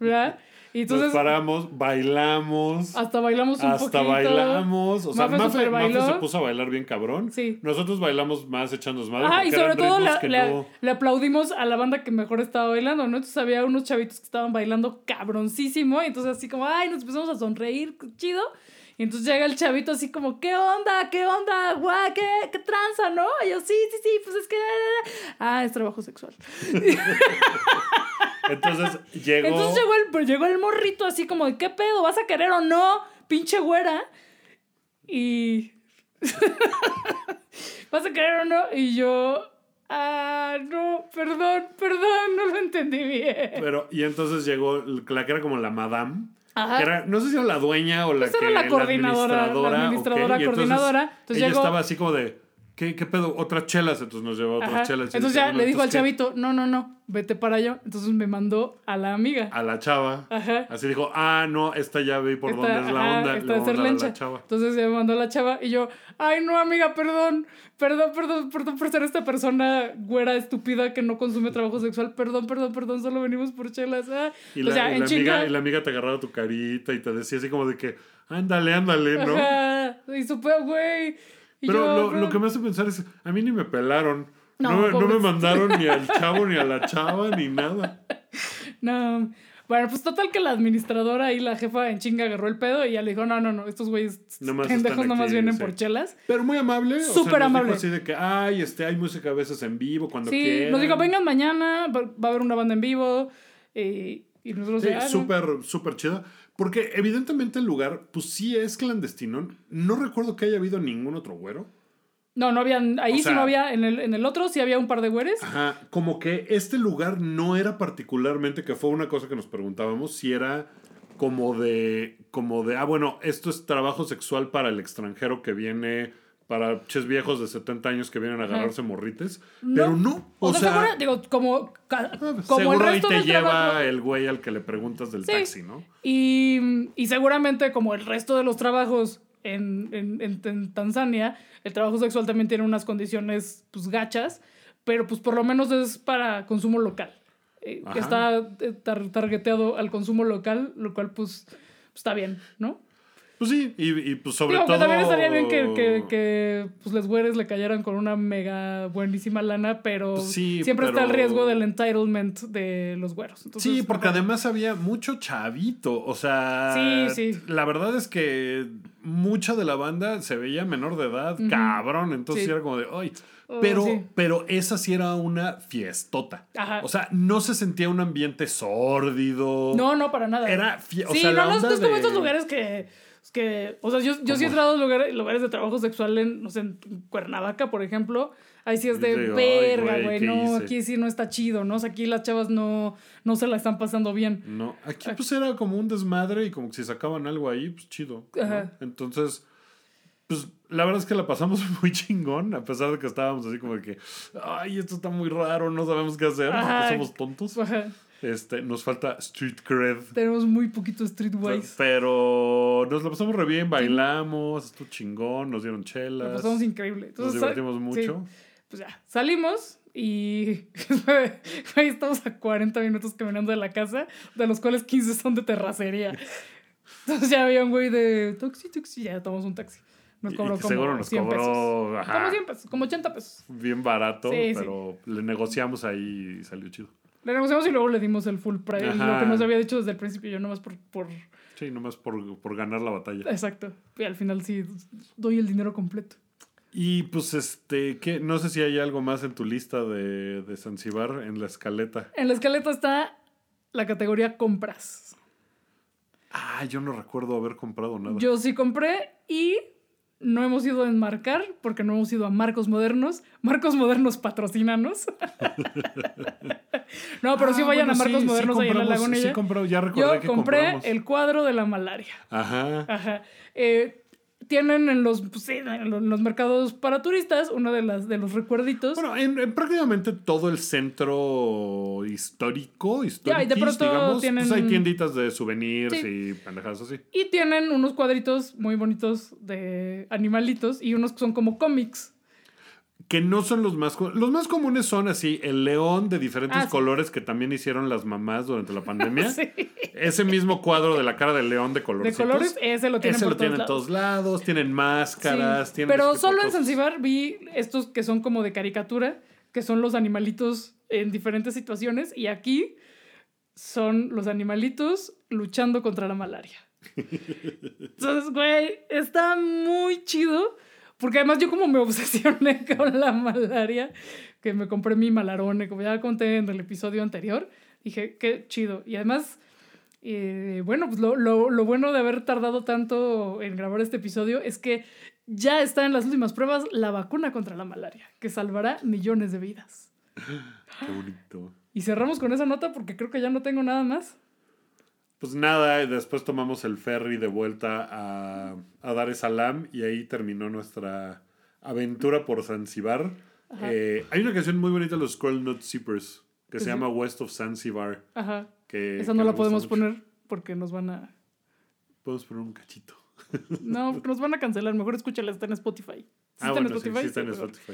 ¿verdad? Y entonces Nos paramos, bailamos. hasta bailamos un Hasta poquito. bailamos. O sea, Mafe Mafe, se puso a bailar bien cabrón. Sí. Nosotros bailamos más echándonos madre. Ajá, y sobre todo que le- no- le aplaudimos a la banda que mejor estaba bailando, ¿no? Entonces había unos chavitos que estaban bailando cabroncísimo, y entonces así como, ay, nos empezamos a sonreír, chido. Y entonces llega el chavito así como, ¿qué onda? ¿Qué onda? Guau, ¿qué, qué tranza, no? Y yo, sí, sí, sí, pues es que... Ah, es trabajo sexual. Entonces llegó. Entonces llegó el, pues, llegó el morrito así como, de, ¿qué pedo? ¿Vas a querer o no? Pinche güera. Y... ¿Vas a querer o no? Y yo... Ah, no, perdón, perdón, no lo entendí bien. Pero, y entonces llegó la que era como la madame. Ajá. que era- no sé si era la dueña o la Pues que era la coordinadora, la administradora, administradora, entonces coordinadora. Entonces ella llegó- estaba así como de, ¿qué, qué pedo? Otras chelas, entonces nos llevó otras Ajá. chelas. Entonces ya bueno, le dijo al chavito, no, no, no, vete para allá. Entonces me mandó a la amiga. A la chava. Ajá. Así dijo, ah, no, esta ya vi por Esta- dónde es la onda. esta de la chava. Entonces ya me mandó a la chava y yo, ay no amiga, perdón, perdón, perdón, perdón por ser esta persona güera estúpida que no consume trabajo sexual, perdón, perdón, perdón, solo venimos por chelas. Ah. Y la, y en la amiga, y la amiga te agarraba tu carita y te decía así como de que, ándale, ándale, ¿no? Ajá, y supe, güey. Pero yo, lo, lo que me hace pensar es, a mí ni me pelaron. No, No, me- no me pobrecito. mandaron ni al chavo, ni a la chava, ni nada. No. Bueno, pues total que la administradora y la jefa en chinga agarró el pedo y ya le dijo, no, no, no, estos güeyes Nomás pendejos están nomás aquí, vienen sí. por chelas. Pero muy amable. o sea, Súper nos dijo amable. así de que, ay, este, hay música a veces en vivo cuando Sí, quieran. nos dijo, vengan mañana, va, a haber una banda en vivo. eh, y nosotros, Sí, súper, súper chida. Porque evidentemente el lugar, pues sí es clandestino. No recuerdo que haya habido ningún otro güero. No, no habían, ahí O sí sea- no había, en el, en el otro sí había un par de güeres. Ajá, como que este lugar no era particularmente, que fue una cosa que nos preguntábamos, si era como de, como de, ah, bueno, esto es trabajo sexual para el extranjero que viene, para ches viejos de 70 años que vienen a agarrarse morrites. Pero no, O, o, sea, sea, seguro, digo, como, como el seguro ahí resto te del lleva trabajo. el güey al que le preguntas del Sí. taxi, ¿no? Y, y seguramente como el resto de los trabajos en, en, en- en Tanzania, el trabajo sexual también tiene unas condiciones pues gachas, pero pues por lo menos es para consumo local. Eh, Ajá. está eh, tar- targeteado al consumo local, lo cual pues, pues, está bien, ¿no? Pues sí, y, y, pues sobre Digo, todo... que también estaría bien que, que, que, pues les güeres le cayeran con una mega buenísima lana, pero Pues sí, siempre está el pero- riesgo del entitlement de los güeros. Entonces, Sí, porque además había mucho chavito. O sea, Sí, sí. la verdad es que mucha de la banda se veía menor de edad, cabrón. Entonces era como de, ay. Oh, Pero, sí. pero esa sí era una fiestota. Ajá. O sea, no se sentía un ambiente sórdido. No, no, para nada. Era o sí, sea, no, no, es como de- estos lugares que, que o sea, yo, yo sí he entrado a lugares, lugares de trabajo sexual en, no sé, en Cuernavaca, por ejemplo. Ahí sí es de digo, verga, güey, güey. ¿qué No, hice? aquí sí no está chido, ¿no? O sea, aquí las chavas no, no se la están pasando bien. No, aquí pues era como un desmadre y como que si sacaban algo ahí, pues chido. ¿no? Ajá. Entonces, pues la verdad es que la pasamos muy chingón, a pesar de que estábamos así como de que, ay, esto está muy raro, no sabemos qué hacer, porque somos tontos. Ajá. Este, nos falta street cred. Tenemos muy poquito streetwise. Pero nos la pasamos re bien, bailamos, estuvo chingón, nos dieron Lo chelas. pasamos increíble. Nos divertimos sí, mucho. pues ya, salimos y ahí estamos a 40 minutos caminando de la casa, de los cuales 15 son de terracería. Entonces ya había un güey de taxi, taxi, ya tomamos un taxi. Nos cobró y que como seguro nos 100 pesos. cobró, ajá. Como 100 pesos, como 80 pesos. Bien barato, Sí, sí. pero le negociamos ahí y salió chido. Le negociamos y luego le dimos el full price, Ajá. lo que nos había dicho desde el principio, yo nomás por... por... Sí, nomás por, por ganar la batalla. Exacto. Y al final sí doy el dinero completo. Y pues este, ¿qué? no sé si hay algo más en tu lista de, de Zanzibar en la escaleta. En la escaleta está la categoría compras. Ah, yo no recuerdo haber comprado nada. Yo sí compré y no hemos ido a enmarcar porque no hemos ido a Marcos Modernos. Marcos Modernos patrocínanos. no, pero sí Ah, vayan bueno, a Marcos sí, sí Modernos ahí en la compramos, lagunilla. Sí, compramos, ya recordé Yo que compré compramos. el cuadro de la malaria. Ajá. Ajá. Eh, tienen en los, pues sí, en los- mercados para turistas uno de, las, de los recuerditos. Bueno, en, en prácticamente todo el centro histórico, histórico, y de pronto digamos, tienen- pues hay tienditas de souvenirs Sí. y pendejadas así. Y tienen unos cuadritos muy bonitos de animalitos y unos que son como cómics. Que no son los más los más comunes son así el león de diferentes Ah, sí. colores que también hicieron las mamás durante la pandemia Sí. ese mismo cuadro de la cara del león de De colores colores, ese lo tienen ese por lo tienen todos todos lados tienen máscaras Sí, tienen Pero de solo en. Zanzibar vi estos que son como de caricatura, que son los animalitos en diferentes situaciones, y aquí son los animalitos luchando contra la malaria. Entonces, güey, está muy chido, porque además yo como me obsesioné con la malaria, que me compré mi malarone, como ya conté en el episodio anterior, dije, qué chido. Y además... Eh, bueno, pues lo, lo- lo bueno de haber tardado tanto en grabar este episodio es que ya está en las últimas pruebas la vacuna contra la malaria, que salvará millones de vidas. Qué bonito. Y cerramos con esa nota porque creo que ya no tengo nada más. Pues nada, y después tomamos el ferry de vuelta a, a Dar es Salaam y ahí terminó nuestra aventura por Zanzibar. Eh, hay una canción muy bonita de los Squirrel Nut Zippers que se sí. llama West of Zanzibar. Ajá. Que, Esa no la podemos poner porque nos van a. Podemos poner un cachito. No, nos van a cancelar. Mejor escúchala, está en Spotify. ¿Sí ah, está bueno, en sí, Spotify? sí está en. Spotify.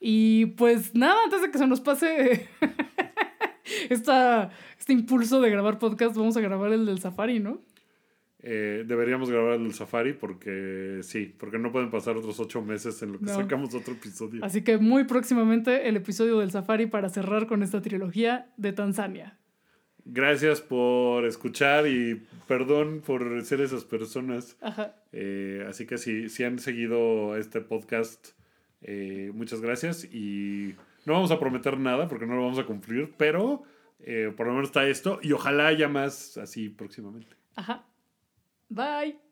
Y pues nada, antes de que se nos pase esta, este impulso de grabar podcast, vamos a grabar el del Safari, ¿no? Eh, deberíamos grabar el Safari porque sí, porque no pueden pasar otros ocho meses en lo que No. sacamos otro episodio. Así que muy próximamente el episodio del Safari para cerrar con esta trilogía de Tanzania. Gracias por escuchar y perdón por ser esas personas. Ajá. Eh, así que si, si han seguido este podcast, eh, muchas gracias. Y no vamos a prometer nada porque no lo vamos a cumplir, pero eh, por lo menos está esto y ojalá haya más así próximamente. Ajá. Bye.